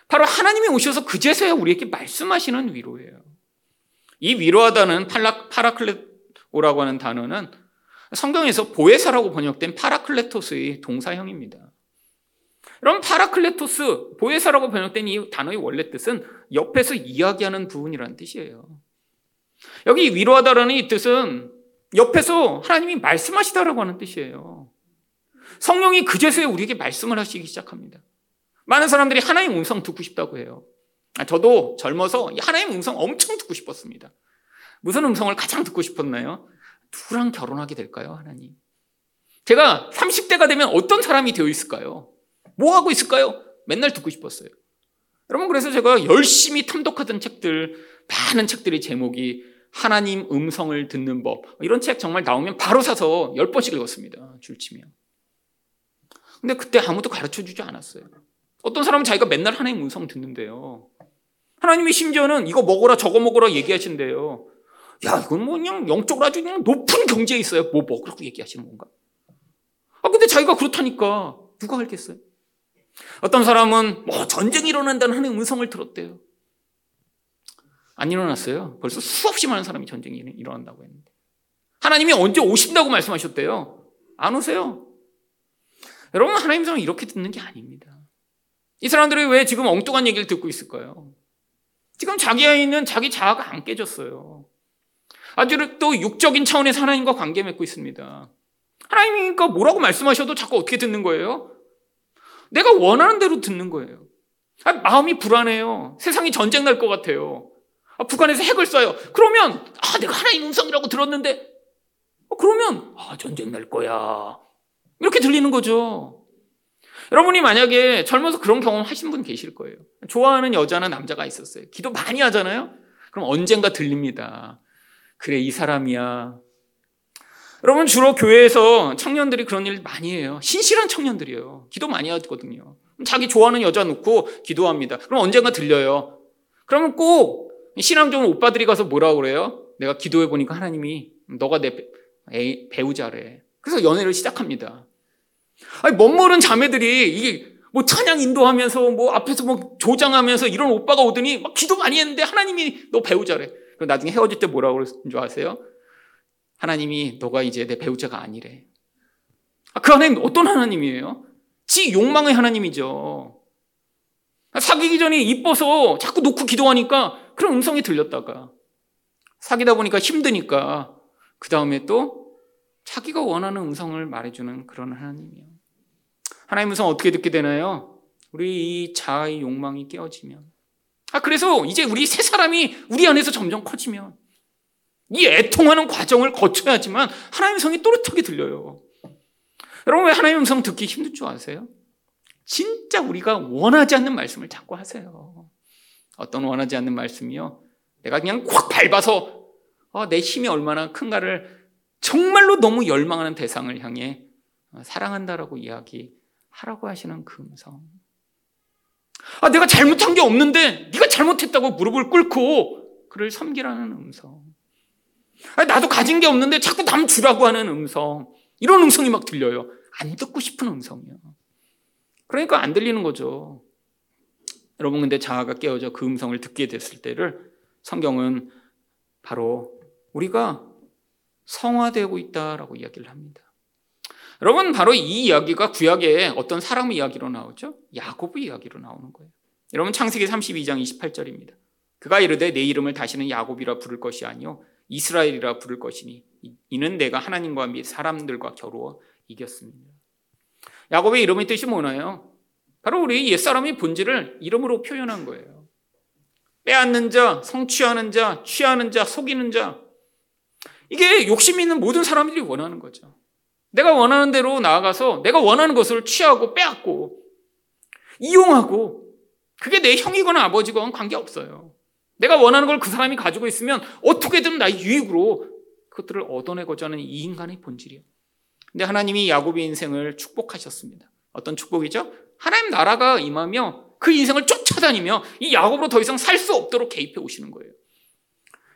바로 하나님이 오셔서 그제서야 우리에게 말씀하시는 위로예요. 이 위로하다는 팔라, 파라클레오라고 하는 단어는 성경에서 보혜사라고 번역된 파라클레토스의 동사형입니다. 그럼 파라클레토스, 보혜사라고 번역된 이 단어의 원래 뜻은 옆에서 이야기하는 부분이라는 뜻이에요. 여기 위로하다라는 이 뜻은 옆에서 하나님이 말씀하시다라고 하는 뜻이에요. 성령이 그제서야 우리에게 말씀을 하시기 시작합니다. 많은 사람들이 하나님 음성 듣고 싶다고 해요. 아, 저도 젊어서 하나님 음성 엄청 듣고 싶었습니다. 무슨 음성을 가장 듣고 싶었나요? 누구랑 결혼하게 될까요, 하나님? 제가 30대가 되면 어떤 사람이 되어 있을까요? 뭐 하고 있을까요? 맨날 듣고 싶었어요. 여러분, 그래서 제가 열심히 탐독하던 책들, 많은 책들의 제목이 하나님 음성을 듣는 법. 이런 책 정말 나오면 바로 사서 10번씩 읽었습니다. 줄치며. 근데 그때 아무도 가르쳐 주지 않았어요. 어떤 사람은 자기가 맨날 하나님 음성 듣는데요. 하나님이 심지어는 이거 먹어라 저거 먹어라 얘기하신대요. 야, 이건 뭐 그냥 영적으로 아주 그냥 높은 경지에 있어요. 뭐 먹으라고 얘기하시는 건가? 아, 근데 자기가 그렇다니까 누가 알겠어요? 어떤 사람은 뭐 전쟁이 일어난다는 하나님 음성을 들었대요. 안 일어났어요. 벌써 수없이 많은 사람이 전쟁이 일어난다고 했는데. 하나님이 언제 오신다고 말씀하셨대요. 안 오세요. 여러분, 하나님 성을 이렇게 듣는 게 아닙니다. 이 사람들이 왜 지금 엉뚱한 얘기를 듣고 있을까요? 지금 자기 아이는 자기 자아가 안 깨졌어요. 아주 또 육적인 차원에서 하나님과 관계 맺고 있습니다. 하나님이니까 뭐라고 말씀하셔도 자꾸 어떻게 듣는 거예요? 내가 원하는 대로 듣는 거예요. 아, 마음이 불안해요. 세상이 전쟁 날 것 같아요. 아, 북한에서 핵을 쏴요. 그러면 아 내가 하나님 음성이라고 들었는데 어, 그러면 아 전쟁 날 거야. 이렇게 들리는 거죠. 여러분이 만약에 젊어서 그런 경험 하신 분 계실 거예요. 좋아하는 여자나 남자가 있었어요. 기도 많이 하잖아요. 그럼 언젠가 들립니다. 그래 이 사람이야. 여러분 주로 교회에서 청년들이 그런 일 많이 해요. 신실한 청년들이에요. 기도 많이 하거든요. 자기 좋아하는 여자 놓고 기도합니다. 그럼 언젠가 들려요. 그러면 꼭 신앙적인 오빠들이 가서 뭐라고 그래요? 내가 기도해 보니까 하나님이 너가 내 배우자래. 그래서 연애를 시작합니다. 아니, 멋모른 자매들이 이게 뭐 찬양 인도하면서 뭐 앞에서 뭐 조장하면서 이런 오빠가 오더니 막 기도 많이 했는데 하나님이 너 배우자래. 그럼 나중에 헤어질 때 뭐라고 그러는 줄 아세요? 하나님이 너가 이제 내 배우자가 아니래. 아, 그 하나님 어떤 하나님이에요? 지 욕망의 하나님이죠. 사귀기 전에 이뻐서 자꾸 놓고 기도하니까 그런 음성이 들렸다가 사귀다 보니까 힘드니까 그 다음에 또 자기가 원하는 음성을 말해주는 그런 하나님이요. 하나님 음성 어떻게 듣게 되나요? 우리 이 자아의 욕망이 깨어지면. 아, 그래서 이제 우리 세 사람이 우리 안에서 점점 커지면 이 애통하는 과정을 거쳐야지만 하나님 음성이 또렷하게 들려요. 여러분 왜 하나님 음성 듣기 힘들 줄 아세요? 진짜 우리가 원하지 않는 말씀을 자꾸 하세요. 어떤 원하지 않는 말씀이요? 내가 그냥 확 밟아서 어, 내 힘이 얼마나 큰가를 정말로 너무 열망하는 대상을 향해 사랑한다라고 이야기하라고 하시는 그 음성. 아, 내가 잘못한 게 없는데 네가 잘못했다고 무릎을 꿇고 그를 섬기라는 음성. 아, 나도 가진 게 없는데 자꾸 남 주라고 하는 음성. 이런 음성이 막 들려요. 안 듣고 싶은 음성이요. 그러니까 안 들리는 거죠. 여러분 근데 자아가 깨어져 그 음성을 듣게 됐을 때를 성경은 바로 우리가 성화되고 있다라고 이야기를 합니다. 여러분 바로 이 이야기가 구약의 어떤 사람의 이야기로 나오죠? 야곱의 이야기로 나오는 거예요. 여러분 창세기 32장 28절입니다. 그가 이르되 내 이름을 다시는 야곱이라 부를 것이 아니요 이스라엘이라 부를 것이니 이는 내가 하나님과 및 사람들과 겨루어 이겼습니다. 야곱의 이름의 뜻이 뭐나요? 바로 우리 옛사람의 본질을 이름으로 표현한 거예요. 빼앗는 자, 성취하는 자, 취하는 자, 속이는 자. 이게 욕심 있는 모든 사람들이 원하는 거죠. 내가 원하는 대로 나아가서 내가 원하는 것을 취하고 빼앗고 이용하고 그게 내 형이거나 아버지건 관계없어요. 내가 원하는 걸 그 사람이 가지고 있으면 어떻게든 나의 유익으로 그것들을 얻어내고자 하는 이 인간의 본질이에요. 근데 하나님이 야곱의 인생을 축복하셨습니다. 어떤 축복이죠? 하나님 나라가 임하며 그 인생을 쫓아다니며 이 야곱으로 더 이상 살 수 없도록 개입해 오시는 거예요.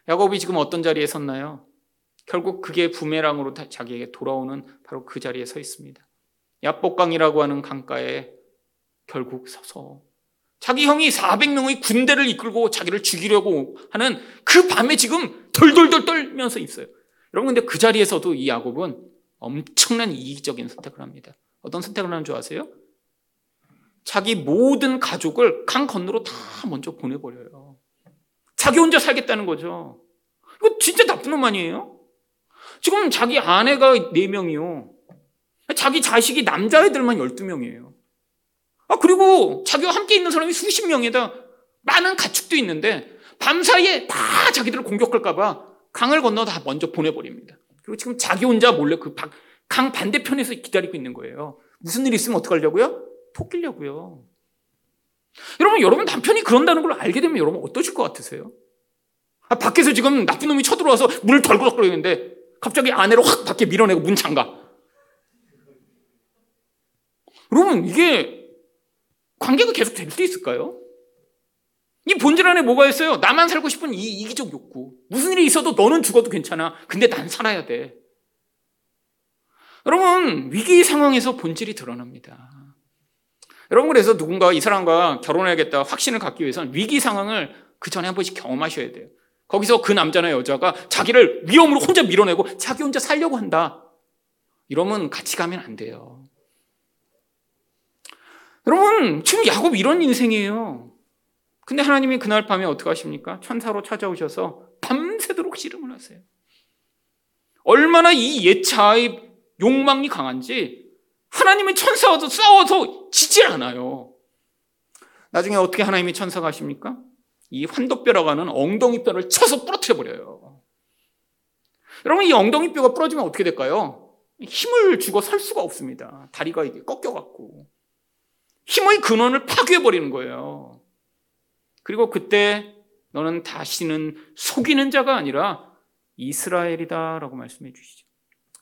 야곱이 지금 어떤 자리에 섰나요? 결국 그게 부메랑으로 자기에게 돌아오는 바로 그 자리에 서 있습니다. 야복강이라고 하는 강가에 결국 서서 자기 형이 400명의 군대를 이끌고 자기를 죽이려고 하는 그 밤에 지금 덜덜덜 떨면서 있어요. 여러분 근데 그 자리에서도 이 야곱은 엄청난 이기적인 선택을 합니다. 어떤 선택을 하는 줄 아세요? 자기 모든 가족을 강 건너로 다 먼저 보내버려요. 자기 혼자 살겠다는 거죠. 이거 진짜 나쁜 놈 아니에요? 지금 자기 아내가 4명이요. 자기 자식이 남자애들만 12명이에요. 아, 그리고 자기와 함께 있는 사람이 수십 명이다. 많은 가축도 있는데 밤사이에 다 자기들을 공격할까봐 강을 건너 다 먼저 보내버립니다. 그리고 지금 자기 혼자 몰래 그 강 반대편에서 기다리고 있는 거예요. 무슨 일 있으면 어떡하려고요? 토끼려고요. 여러분, 여러분 남편이 그런다는 걸 알게 되면 여러분 어떠실 것 같으세요? 아, 밖에서 지금 나쁜 놈이 쳐들어와서 문을 덜그럭거리는데 갑자기 아내를 확 밖에 밀어내고 문 잠가. 여러분, 이게 관계가 계속 될 수 있을까요? 이 본질 안에 뭐가 있어요? 나만 살고 싶은 이 이기적 욕구. 무슨 일이 있어도 너는 죽어도 괜찮아. 근데 난 살아야 돼. 여러분, 위기 상황에서 본질이 드러납니다. 여러분, 그래서 누군가 이 사람과 결혼해야겠다 확신을 갖기 위해서는 위기 상황을 그 전에 한 번씩 경험하셔야 돼요. 거기서 그 남자나 여자가 자기를 위험으로 혼자 밀어내고 자기 혼자 살려고 한다. 이러면 같이 가면 안 돼요. 여러분, 지금 야곱 이런 인생이에요. 근데 하나님이 그날 밤에 어떻게 하십니까? 천사로 찾아오셔서 밤새도록 씨름을 하세요. 얼마나 이 예차의 욕망이 강한지 하나님의 천사와도 싸워서 지질 않아요. 나중에 어떻게 하나님이 천사가 하십니까? 이 환도뼈라고 하는 엉덩이뼈를 쳐서 부러뜨려 버려요. 여러분 이 엉덩이뼈가 부러지면 어떻게 될까요? 힘을 주고 설 수가 없습니다. 다리가 이게 꺾여갖고 힘의 근원을 파괴해 버리는 거예요. 그리고 그때 너는 다시는 속이는 자가 아니라 이스라엘이다라고 말씀해 주시죠.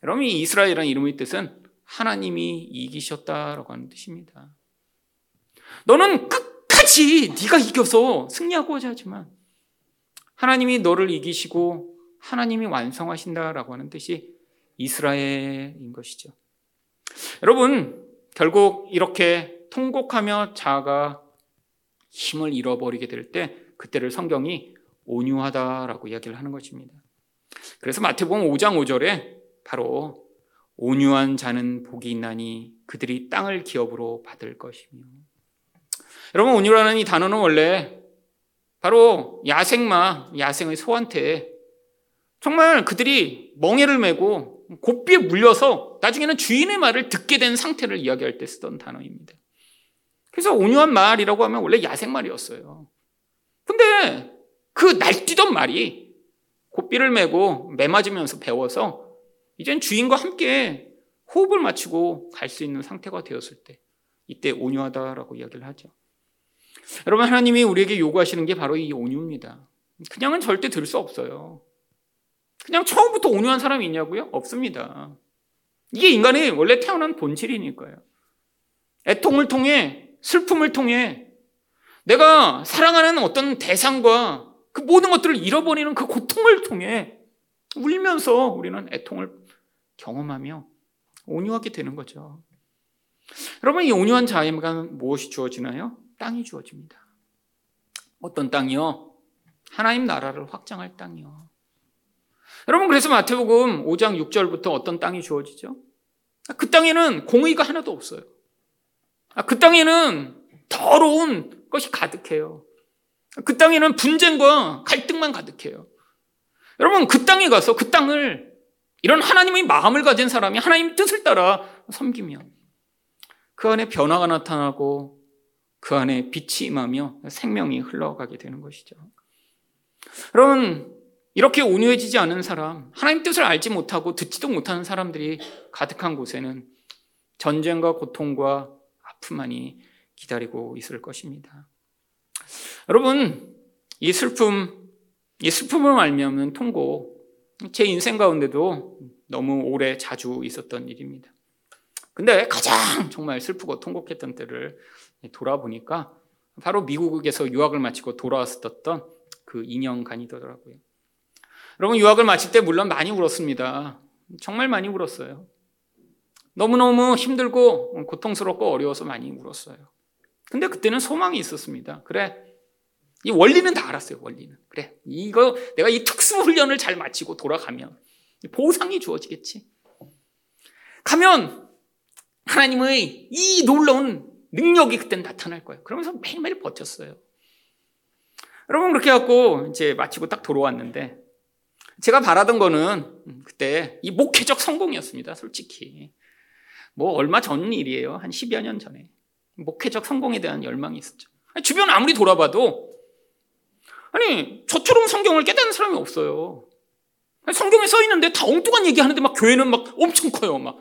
여러분 이 이스라엘이라는 이름의 뜻은 하나님이 이기셨다라고 하는 뜻입니다. 너는 끝 까지 네가 이겨서 승리하고자 하지만 하나님이 너를 이기시고 하나님이 완성하신다라고 하는 뜻이 이스라엘인 것이죠. 여러분 결국 이렇게 통곡하며 자아가 힘을 잃어버리게 될 때 그때를 성경이 온유하다라고 이야기를 하는 것입니다. 그래서 마태복음 5장 5절에 바로 온유한 자는 복이 있나니 그들이 땅을 기업으로 받을 것이며 여러분 온유라는 이 단어는 원래 바로 야생마, 야생의 소한테 정말 그들이 멍해를 메고 고삐에 물려서 나중에는 주인의 말을 듣게 된 상태를 이야기할 때 쓰던 단어입니다. 그래서 온유한 말이라고 하면 원래 야생말이었어요. 근데 그 날뛰던 말이 고삐를 메고 매맞으면서 배워서 이젠 주인과 함께 호흡을 맞추고 갈 수 있는 상태가 되었을 때 이때 온유하다라고 이야기를 하죠. 여러분 하나님이 우리에게 요구하시는 게 바로 이 온유입니다. 그냥은 절대 들 수 없어요. 그냥 처음부터 온유한 사람이 있냐고요? 없습니다. 이게 인간의 원래 태어난 본질이니까요. 애통을 통해 슬픔을 통해 내가 사랑하는 어떤 대상과 그 모든 것들을 잃어버리는 그 고통을 통해 울면서 우리는 애통을 경험하며 온유하게 되는 거죠. 여러분, 이 온유한 자에게 무엇이 주어지나요? 땅이 주어집니다. 어떤 땅이요? 하나님 나라를 확장할 땅이요. 여러분, 그래서 마태복음 5장 6절부터 어떤 땅이 주어지죠? 그 땅에는 공의가 하나도 없어요. 아, 그 땅에는 더러운 것이 가득해요. 그 땅에는 분쟁과 갈등만 가득해요. 여러분, 그 땅에 가서 그 땅을 이런 하나님의 마음을 가진 사람이 하나님의 뜻을 따라 섬기면 그 안에 변화가 나타나고 그 안에 빛이 임하며 생명이 흘러가게 되는 것이죠. 여러분, 이렇게 온유해지지 않은 사람, 하나님 뜻을 알지 못하고 듣지도 못하는 사람들이 가득한 곳에는 전쟁과 고통과 아픔만이 기다리고 있을 것입니다. 여러분, 이 슬픔, 이 슬픔을 알면 통고, 제 인생 가운데도 너무 오래 자주 있었던 일입니다. 근데 가장 정말 슬프고 통곡했던 때를 돌아보니까 바로 미국에서 유학을 마치고 돌아왔었던 그 2년간이더라고요. 여러분, 유학을 마칠 때 물론 많이 울었습니다. 정말 많이 울었어요. 너무너무 힘들고 고통스럽고 어려워서 많이 울었어요. 근데 그때는 소망이 있었습니다. 그래. 이 원리는 다 알았어요, 원리는. 그래. 이거 내가 이 특수 훈련을 잘 마치고 돌아가면 보상이 주어지겠지. 가면 하나님의 이 놀라운 능력이 그때 나타날 거예요. 그러면서 매일매일 버텼어요. 여러분 그렇게 해갖고 이제 마치고 딱 돌아왔는데 제가 바라던 거는 그때 이 목회적 성공이었습니다. 솔직히. 뭐 얼마 전 일이에요. 한 10여 년 전에. 목회적 성공에 대한 열망이 있었죠. 주변 아무리 돌아봐도 아니 저처럼 성경을 깨닫는 사람이 없어요. 성경에 써 있는데 다 엉뚱한 얘기하는데 막 교회는 막 엄청 커요. 막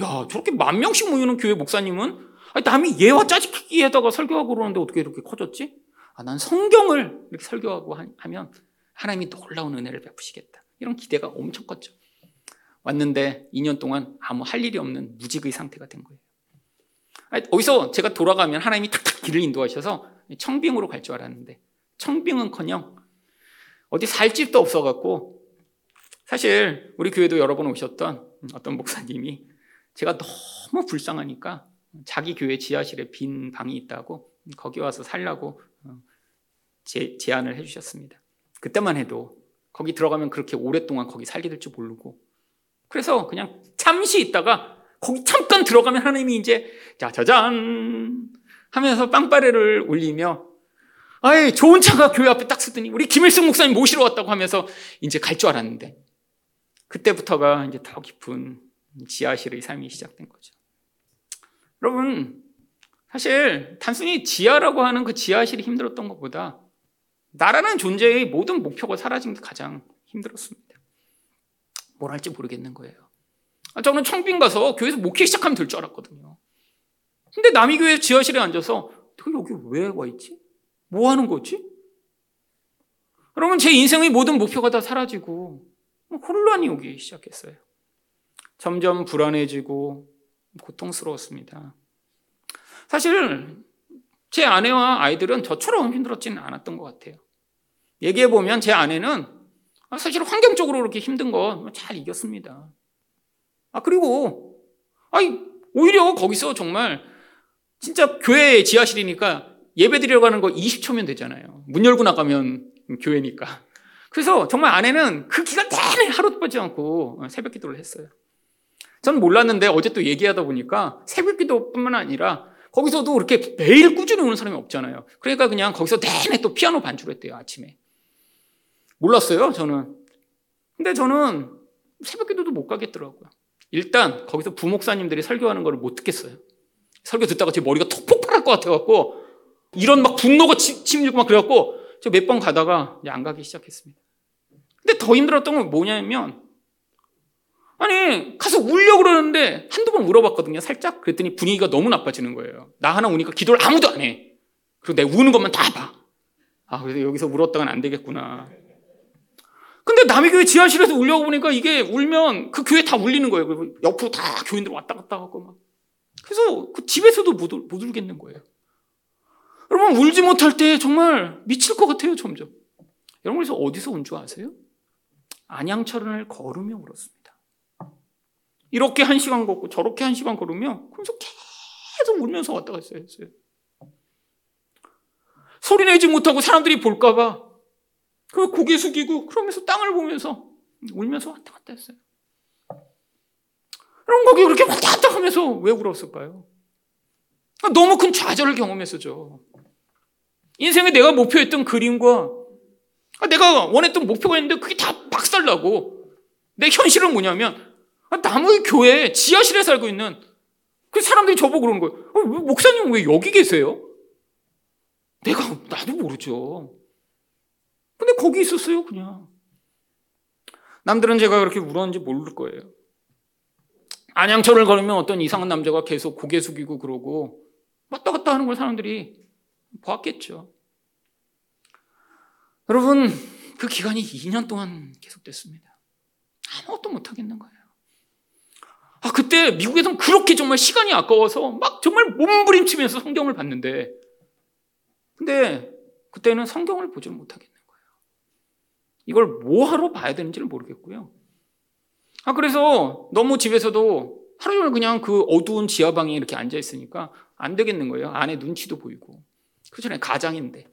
야, 저렇게 만 명씩 모이는 교회 목사님은 아니, 남이 얘와 짜집기에다가 설교하고 그러는데 어떻게 이렇게 커졌지? 아, 난 성경을 이렇게 설교하고 하면 하나님이 놀라운 은혜를 베푸시겠다. 이런 기대가 엄청 컸죠. 왔는데 2년 동안 아무 할 일이 없는 무직의 상태가 된 거예요. 아니, 어디서 제가 돌아가면 하나님이 탁탁 길을 인도하셔서 청빙으로 갈 줄 알았는데 청빙은커녕 어디 살 집도 없어갖고 사실 우리 교회도 여러 번 오셨던 어떤 목사님이 제가 너무 불쌍하니까 자기 교회 지하실에 빈 방이 있다고 거기 와서 살라고 어, 제, 제안을 해주셨습니다. 그때만 해도 거기 들어가면 그렇게 오랫동안 거기 살게 될 줄 모르고 그래서 그냥 잠시 있다가 거기 잠깐 들어가면 하나님이 이제 짜자잔 하면서 빵빠레를 울리며 아이 좋은 차가 교회 앞에 딱 쓰더니 우리 김일승 목사님 모시러 왔다고 하면서 이제 갈 줄 알았는데 그때부터가 이제 더 깊은 지하실의 삶이 시작된 거죠. 여러분 사실 단순히 지하라고 하는 그 지하실이 힘들었던 것보다 나라는 존재의 모든 목표가 사라진 게 가장 힘들었습니다. 뭘 할지 모르겠는 거예요. 아, 저는 청빙 가서 교회에서 목회 시작하면 될 줄 알았거든요. 근데 남이교회 지하실에 앉아서 여기 왜 와 있지? 뭐 하는 거지? 그러면 제 인생의 모든 목표가 다 사라지고 혼란이 오기 시작했어요. 점점 불안해지고 고통스러웠습니다. 사실 제 아내와 아이들은 저처럼 힘들었지는 않았던 것 같아요. 얘기해 보면 제 아내는 사실 환경적으로 그렇게 힘든 거 잘 이겼습니다. 아 그리고 아이 오히려 거기서 정말 진짜 교회 지하실이니까 예배 드리러 가는 거 20초면 되잖아요. 문 열고 나가면 교회니까. 그래서 정말 아내는 그 기간 내내 하루도 빠지 않고 새벽 기도를 했어요. 전 몰랐는데 어제 또 얘기하다 보니까 새벽 기도뿐만 아니라 거기서도 그렇게 매일 꾸준히 오는 사람이 없잖아요. 그러니까 그냥 거기서 내내 또 피아노 반주를 했대요, 아침에. 몰랐어요, 저는. 근데 저는 새벽 기도도 못 가겠더라고요. 일단 거기서 부목사님들이 설교하는 걸 못 듣겠어요. 설교 듣다가 제 머리가 톡 폭발할 것 같아갖고 이런 막 분노가 침밀고 막 그래갖고 저 몇 번 가다가 이제 안 가기 시작했습니다. 근데 더 힘들었던 건 뭐냐면 아니 가서 울려고 그러는데 한두 번 물어봤거든요. 살짝 그랬더니 분위기가 너무 나빠지는 거예요. 나 하나 우니까 기도를 아무도 안 해. 그리고 내가 우는 것만 다 봐. 아 그래서 여기서 울었다간 안 되겠구나. 근데 남의 교회 지하실에서 울려고 보니까 이게 울면 그 교회 다 울리는 거예요. 그리고 옆으로 다 교인들 왔다 갔다 하고 막. 그래서 그 집에서도 못, 울, 못 울겠는 거예요. 여러분 울지 못할 때 정말 미칠 것 같아요 점점. 여러분 그래서 어디서 온줄 아세요? 안양철원을 걸으며 울었습니다. 이렇게 한 시간 걷고 저렇게 한 시간 걸으며 그래서 계속 울면서 왔다 갔어야 했어요. 소리 내지 못하고 사람들이 볼까봐 그 고개 숙이고 그러면서 땅을 보면서 울면서 왔다 갔다 했어요. 그럼 거기 그렇게 왔다 갔다 하면서 왜 울었을까요? 너무 큰 좌절을 경험했었죠. 인생에 내가 목표했던 그림과 내가 원했던 목표가 있는데 그게 다 박살나고 내 현실은 뭐냐면 남의 교회 지하실에 살고 있는 그 사람들이 저보고 그러는 거예요. 어, 목사님 왜 여기 계세요? 내가 나도 모르죠. 근데 거기 있었어요, 그냥. 남들은 제가 그렇게 울었는지 모를 거예요. 안양철을 걸으면 어떤 이상한 남자가 계속 고개 숙이고 그러고 왔다 갔다 하는 걸 사람들이 보았겠죠. 여러분, 그 기간이 2년 동안 계속됐습니다. 아무것도 못 하겠는 거예요. 아, 그때 미국에서는 그렇게 정말 시간이 아까워서 막 정말 몸부림치면서 성경을 봤는데, 근데 그때는 성경을 보지 못하겠는 거예요. 이걸 뭐하러 봐야 되는지를 모르겠고요. 아, 그래서 너무 집에서도 하루 종일 그냥 그 어두운 지하방에 이렇게 앉아있으니까 안 되겠는 거예요. 안에 눈치도 보이고. 그 전에 가장인데.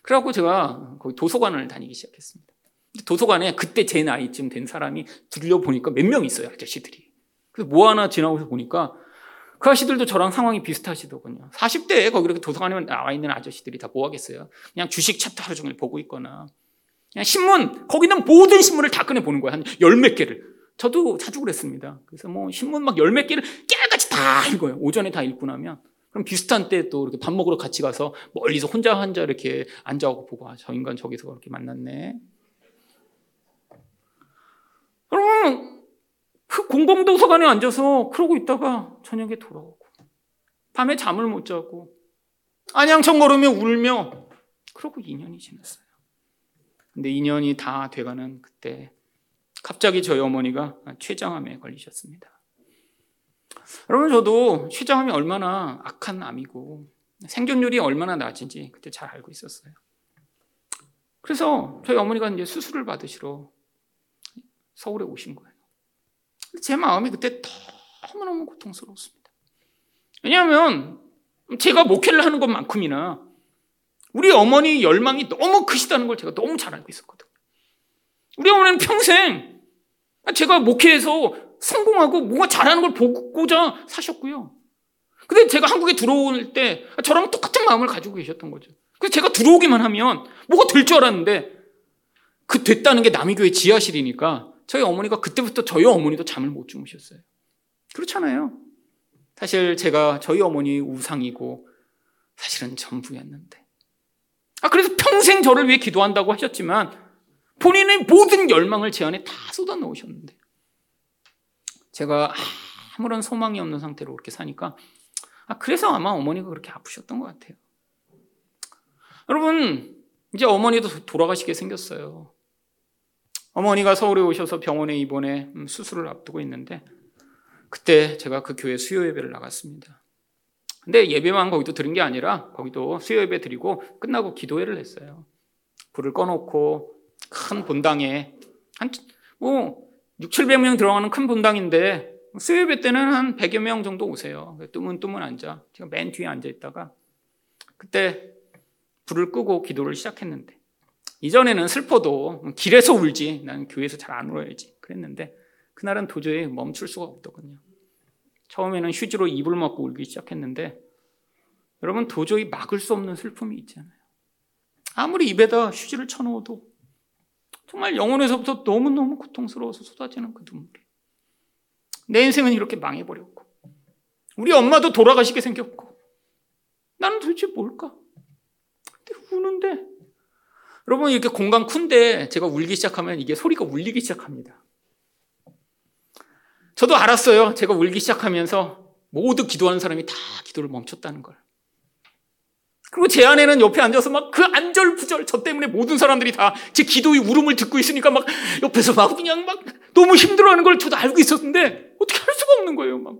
그래갖고 제가 거기 도서관을 다니기 시작했습니다. 도서관에 그때 제 나이쯤 된 사람이 둘러보니까 몇 명 있어요, 아저씨들이. 그래서 뭐 하나 지나고서 보니까 그 아저씨들도 저랑 상황이 비슷하시더군요. 40대에 거기 이렇게 도서관에 나와 있는 아저씨들이 다 뭐 하겠어요? 그냥 주식 차트 하루 종일 보고 있거나 그냥 신문, 거기는 모든 신문을 다 꺼내 보는 거예요. 한 열 몇 개를. 저도 자주 그랬습니다. 그래서 뭐 신문 막 열 몇 개를 깨알같이 다 읽어요. 오전에 다 읽고 나면. 그럼 비슷한 때 또 이렇게 밥 먹으러 같이 가서 멀리서 혼자 혼자 이렇게 앉아오고 보고 아, 저 인간 저기서 그렇게 만났네. 그러면 그 공공도서관에 앉아서 그러고 있다가 저녁에 돌아오고 밤에 잠을 못 자고 안양청 걸으며 울며 그러고 2년이 지났어요. 근데 2년이 다 돼가는 그때 갑자기 저희 어머니가 췌장암에 걸리셨습니다. 여러분 저도 췌장암이 얼마나 악한 암이고 생존율이 얼마나 낮은지 그때 잘 알고 있었어요. 그래서 저희 어머니가 이제 수술을 받으시러 서울에 오신 거예요. 제 마음이 그때 너무너무 고통스러웠습니다. 왜냐하면 제가 목회를 하는 것만큼이나 우리 어머니 열망이 너무 크시다는 걸 제가 너무 잘 알고 있었거든요. 우리 어머니는 평생 제가 목회에서 성공하고 뭔가 잘하는 걸 보고자 사셨고요. 근데 제가 한국에 들어올 때 저랑 똑같은 마음을 가지고 계셨던 거죠. 그래서 제가 들어오기만 하면 뭐가 될 줄 알았는데 그 됐다는 게 남이교회 지하실이니까 저희 어머니가 그때부터 저희 어머니도 잠을 못 주무셨어요. 그렇잖아요. 사실 제가 저희 어머니 우상이고 사실은 전부였는데. 아, 그래서 평생 저를 위해 기도한다고 하셨지만 본인의 모든 열망을 제 안에 다 쏟아 넣으셨는데 제가 아무런 소망이 없는 상태로 그렇게 사니까 아, 그래서 아마 어머니가 그렇게 아프셨던 것 같아요. 여러분, 이제 어머니도 돌아가시게 생겼어요. 어머니가 서울에 오셔서 병원에 입원해 음, 수술을 앞두고 있는데 그때 제가 그 교회 수요 예배를 나갔습니다. 근데 예배만 거기도 드린 게 아니라 거기도 수요 예배 드리고 끝나고 기도회를 했어요. 불을 꺼놓고 큰 본당에 한 뭐 6, 700명 들어가는 큰 본당인데 수요 예배 때는 한 100여 명 정도 오세요. 뜨문뜨문 앉아. 제가 맨 뒤에 앉아 있다가 그때 불을 끄고 기도를 시작했는데 이전에는 슬퍼도 길에서 울지 난 교회에서 잘 안 울어야지 그랬는데 그날은 도저히 멈출 수가 없더군요. 처음에는 휴지로 입을 막고 울기 시작했는데 여러분 도저히 막을 수 없는 슬픔이 있잖아요. 아무리 입에다 휴지를 쳐넣어도 정말 영혼에서부터 너무너무 고통스러워서 쏟아지는 그 눈물이. 내 인생은 이렇게 망해버렸고 우리 엄마도 돌아가시게 생겼고 나는 도대체 뭘까? 근데 우는데 여러분 이렇게 공간 큰데 제가 울기 시작하면 이게 소리가 울리기 시작합니다. 저도 알았어요. 제가 울기 시작하면서 모두 기도하는 사람이 다 기도를 멈췄다는 걸. 그리고 제 아내는 옆에 앉아서 막 그 안절부절 저 때문에 모든 사람들이 다 제 기도의 울음을 듣고 있으니까 막 옆에서 막 그냥 막 너무 힘들어하는 걸 저도 알고 있었는데 어떻게 할 수가 없는 거예요. 막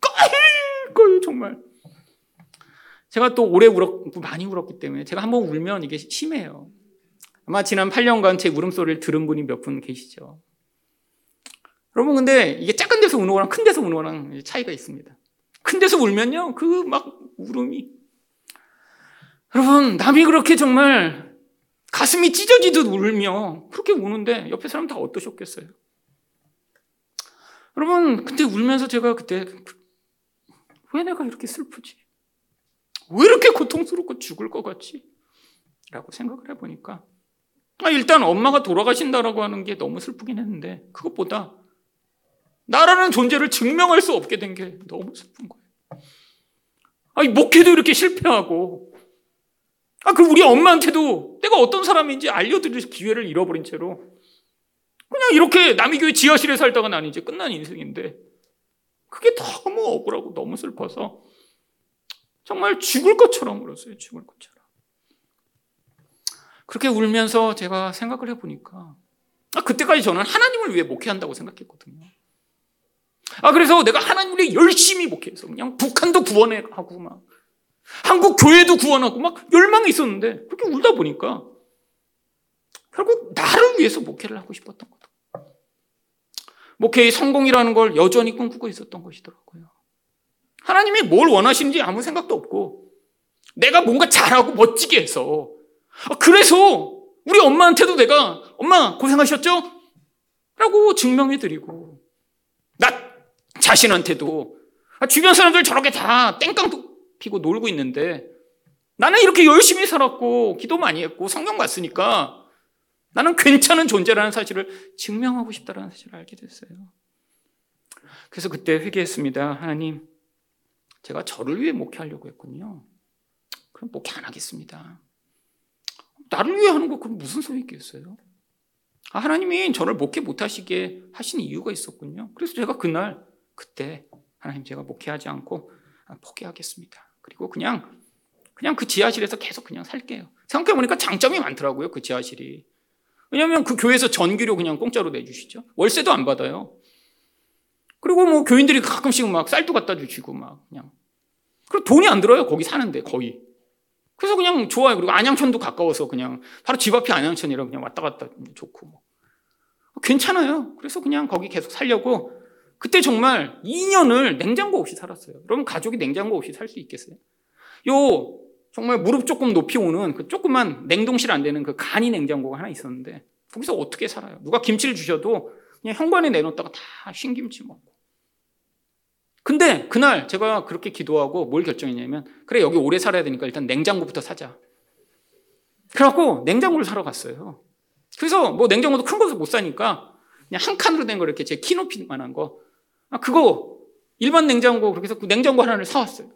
까일 거예요 정말. 제가 또 오래 울었고 많이 울었기 때문에 제가 한번 울면 이게 심해요. 아마 지난 8년간 제 울음소리를 들은 분이 몇 분 계시죠. 여러분 근데 이게 작은 데서 우는 거랑 큰 데서 우는 거랑 차이가 있습니다. 큰 데서 울면요 그 막 울음이 여러분 남이 그렇게 정말 가슴이 찢어지듯 울며 그렇게 우는데 옆에 사람 다 어떠셨겠어요? 여러분 그때 울면서 제가 그때 왜 내가 이렇게 슬프지? 왜 이렇게 고통스럽고 죽을 것 같지? 라고 생각을 해보니까 아, 일단 엄마가 돌아가신다라고 하는 게 너무 슬프긴 했는데 그것보다 나라는 존재를 증명할 수 없게 된 게 너무 슬픈 거예요. 아니, 목회도 이렇게 실패하고, 아, 그 우리 엄마한테도 내가 어떤 사람인지 알려드릴 기회를 잃어버린 채로 그냥 이렇게 남의 교회 지하실에 살다가 난 이제 끝난 인생인데 그게 너무 억울하고 너무 슬퍼서 정말 죽을 것처럼 울었어요. 죽을 것처럼. 그렇게 울면서 제가 생각을 해보니까 아, 그때까지 저는 하나님을 위해 목회한다고 생각했거든요. 아, 그래서 내가 하나님을 열심히 목회해서 그냥 북한도 구원하고 막 한국 교회도 구원하고 막 열망이 있었는데 그렇게 울다 보니까 결국 나를 위해서 목회를 하고 싶었던 거다. 목회의 성공이라는 걸 여전히 꿈꾸고 있었던 것이더라고요. 하나님이 뭘 원하시는지 아무 생각도 없고 내가 뭔가 잘하고 멋지게 해서 아, 그래서 우리 엄마한테도 내가 엄마 고생하셨죠? 라고 증명해 드리고 나 자신한테도 아, 주변 사람들 저렇게 다 땡깡도 피고 놀고 있는데 나는 이렇게 열심히 살았고 기도 많이 했고 성경 봤으니까 나는 괜찮은 존재라는 사실을 증명하고 싶다는 사실을 알게 됐어요. 그래서 그때 회개했습니다. 하나님, 제가 저를 위해 목회하려고 했군요. 그럼 목회 안 하겠습니다. 나를 위해 하는 거 그럼 무슨 소용이 있겠어요? 아, 하나님이 저를 목회 못 하시게 하신 이유가 있었군요. 그래서 제가 그날 그때 하나님 제가 목회하지 않고 포기하겠습니다. 그리고 그냥 그냥 그 지하실에서 계속 그냥 살게요. 생각해 보니까 장점이 많더라고요. 그 지하실이. 왜냐하면 그 교회에서 전기료 그냥 공짜로 내주시죠. 월세도 안 받아요. 그리고 뭐 교인들이 가끔씩 막 쌀도 갖다 주시고 막 그냥. 그리고 돈이 안 들어요. 거기 사는데 거의. 그래서 그냥 좋아요. 그리고 안양천도 가까워서 그냥 바로 집 앞이 안양천이라 그냥 왔다 갔다 좋고 뭐. 괜찮아요. 그래서 그냥 거기 계속 살려고 그때 정말 2년을 냉장고 없이 살았어요. 여러분 가족이 냉장고 없이 살 수 있겠어요? 요 정말 무릎 조금 높이 오는 그 조그만 냉동실 안 되는 그 간이 냉장고가 하나 있었는데 거기서 어떻게 살아요? 누가 김치를 주셔도 그냥 현관에 내놓다가 다 신김치 먹고. 근데 그날 제가 그렇게 기도하고 뭘 결정했냐면 그래 여기 오래 살아야 되니까 일단 냉장고부터 사자. 그래갖고 냉장고를 사러 갔어요. 그래서 뭐 냉장고도 큰 것을 못 사니까 그냥 한 칸으로 된 거 이렇게 제 키 높이만한 거. 아 그거 일반 냉장고 그렇게 해서 그 냉장고 하나를 사왔어요.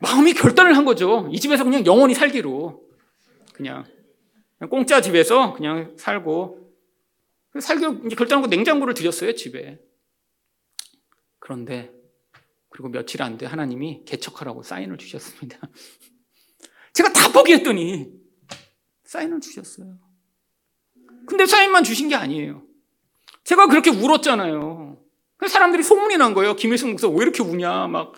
마음이 결단을 한 거죠. 이 집에서 그냥 영원히 살기로. 그냥. 공짜 집에서 그냥 살고. 살기로 결단하고 냉장고를 드렸어요, 집에. 그런데, 그리고 며칠 안 돼 하나님이 개척하라고 사인을 주셨습니다. [LAUGHS] 제가 다 포기했더니 사인을 주셨어요. 근데 사인만 주신 게 아니에요. 제가 그렇게 울었잖아요. 사람들이 소문이 난 거예요. 김일성 목사 왜 이렇게 우냐, 막.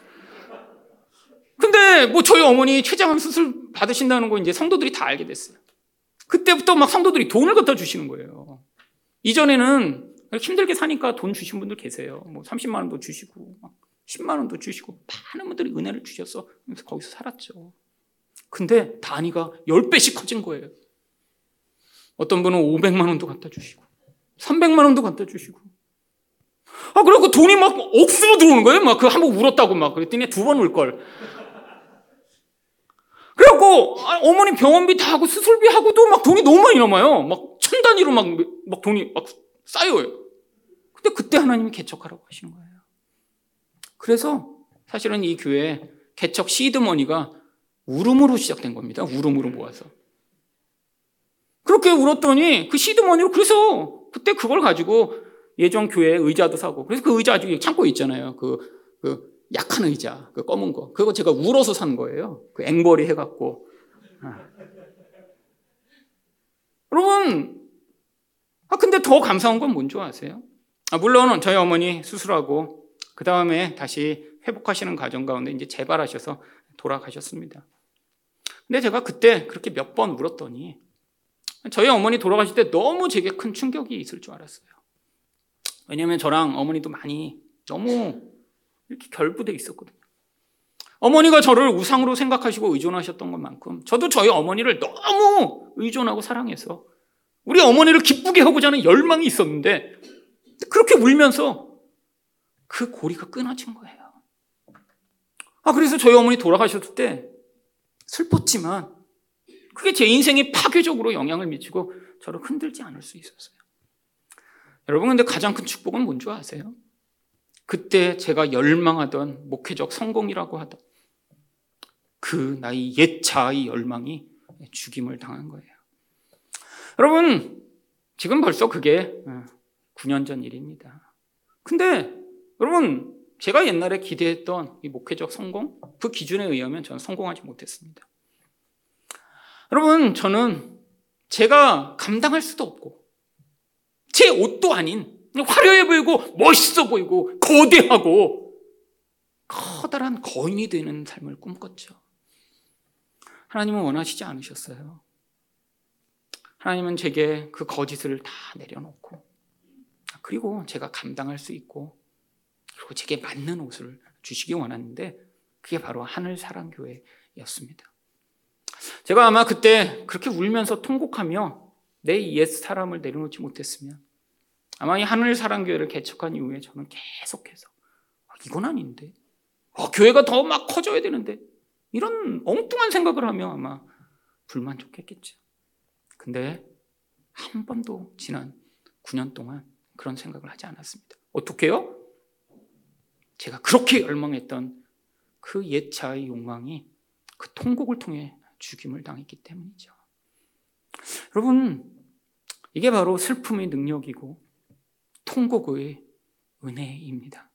근데 뭐 저희 어머니 췌장암 수술 받으신다는 거 이제 성도들이 다 알게 됐어요. 그때부터 막 성도들이 돈을 갖다 주시는 거예요. 이전에는 힘들게 사니까 돈 주신 분들 계세요. 뭐 30만 원도 주시고 10만 원도 주시고 많은 분들이 은혜를 주셔서 거기서 살았죠. 근데 단위가 10배씩 커진 거예요. 어떤 분은 500만 원도 갖다 주시고 300만 원도 갖다 주시고 아, 그래갖고 돈이 막 억수로 들어오는 거예요. 막 그 한 번 울었다고 막 그랬더니 두 번 울 걸. 그래갖고 아, 어머니 병원비 다 하고 수술비 하고도 막 돈이 너무 많이 남아요. 막 천 단위로 막, 막 돈이 막 쌓여요. 근데 그때 하나님이 개척하라고 하시는 거예요. 그래서 사실은 이 교회 개척 시드머니가 울음으로 시작된 겁니다. 울음으로 모아서. 그렇게 울었더니 그 시드머니로 그래서 그때 그걸 가지고 예전 교회 의자도 사고 그래서 그 의자 아직 창고에 있잖아요. 그, 그 약한 의자, 그 검은 거. 그거 제가 울어서 산 거예요. 그 앵벌이 해갖고. 아. 여러분, 아, 근데 더 감사한 건 뭔지 아세요? 아, 물론 저희 어머니 수술하고 그 다음에 다시 회복하시는 과정 가운데 이제 재발하셔서 돌아가셨습니다. 근데 제가 그때 그렇게 몇 번 울었더니 저희 어머니 돌아가실 때 너무 제게 큰 충격이 있을 줄 알았어요. 왜냐하면 저랑 어머니도 많이 너무 이렇게 결부돼 있었거든요. 어머니가 저를 우상으로 생각하시고 의존하셨던 것만큼 저도 저희 어머니를 너무 의존하고 사랑해서 우리 어머니를 기쁘게 하고자 하는 열망이 있었는데 그렇게 울면서 그 고리가 끊어진 거예요. 아, 그래서 저희 어머니 돌아가셨을 때 슬펐지만 그게 제 인생에 파괴적으로 영향을 미치고 저를 흔들지 않을 수 있었어요. 여러분, 근데 가장 큰 축복은 뭔지 아세요? 그때 제가 열망하던 목회적 성공이라고 하던 그 나의 옛 자아의 열망이 죽임을 당한 거예요. 여러분, 지금 벌써 그게 9년 어, 전 일입니다. 근데 여러분, 제가 옛날에 기대했던 이 목회적 성공, 그 기준에 의하면 저는 성공하지 못했습니다. 여러분, 저는 제가 감당할 수도 없고, 제 옷도 아닌 화려해 보이고 멋있어 보이고 거대하고 커다란 거인이 되는 삶을 꿈꿨죠. 하나님은 원하시지 않으셨어요. 하나님은 제게 그 거짓을 다 내려놓고 그리고 제가 감당할 수 있고 그리고 제게 맞는 옷을 주시기 원하는데 그게 바로 하늘 사랑 교회였습니다. 제가 아마 그때 그렇게 울면서 통곡하며 내 옛 사람을 내려놓지 못했으면 아마 이 하늘 사랑 교회를 개척한 이후에 저는 계속해서 아, 이건 아닌데 아, 교회가 더 막 커져야 되는데 이런 엉뚱한 생각을 하며 아마 불만족했겠죠. 근데 한 번도 지난 9년 동안 그런 생각을 하지 않았습니다. 어떻게요? 제가 그렇게 열망했던 그 옛자의 욕망이 그 통곡을 통해 죽임을 당했기 때문이죠. 여러분, 이게 바로 슬픔의 능력이고 통곡의 은혜입니다.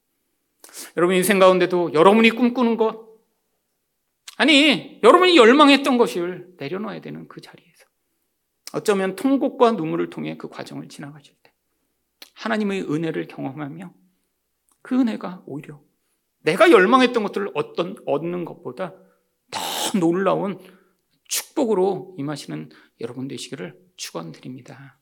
여러분 인생 가운데도 여러분이 꿈꾸는 것, 아니, 여러분이 열망했던 것을 내려놔야 되는 그 자리에서 어쩌면 통곡과 눈물을 통해 그 과정을 지나가실 때 하나님의 은혜를 경험하며 그 은혜가 오히려 내가 열망했던 것들을 어떤 얻는 것보다 더 놀라운 축복으로 임하시는 여러분 되시기를 축원드립니다.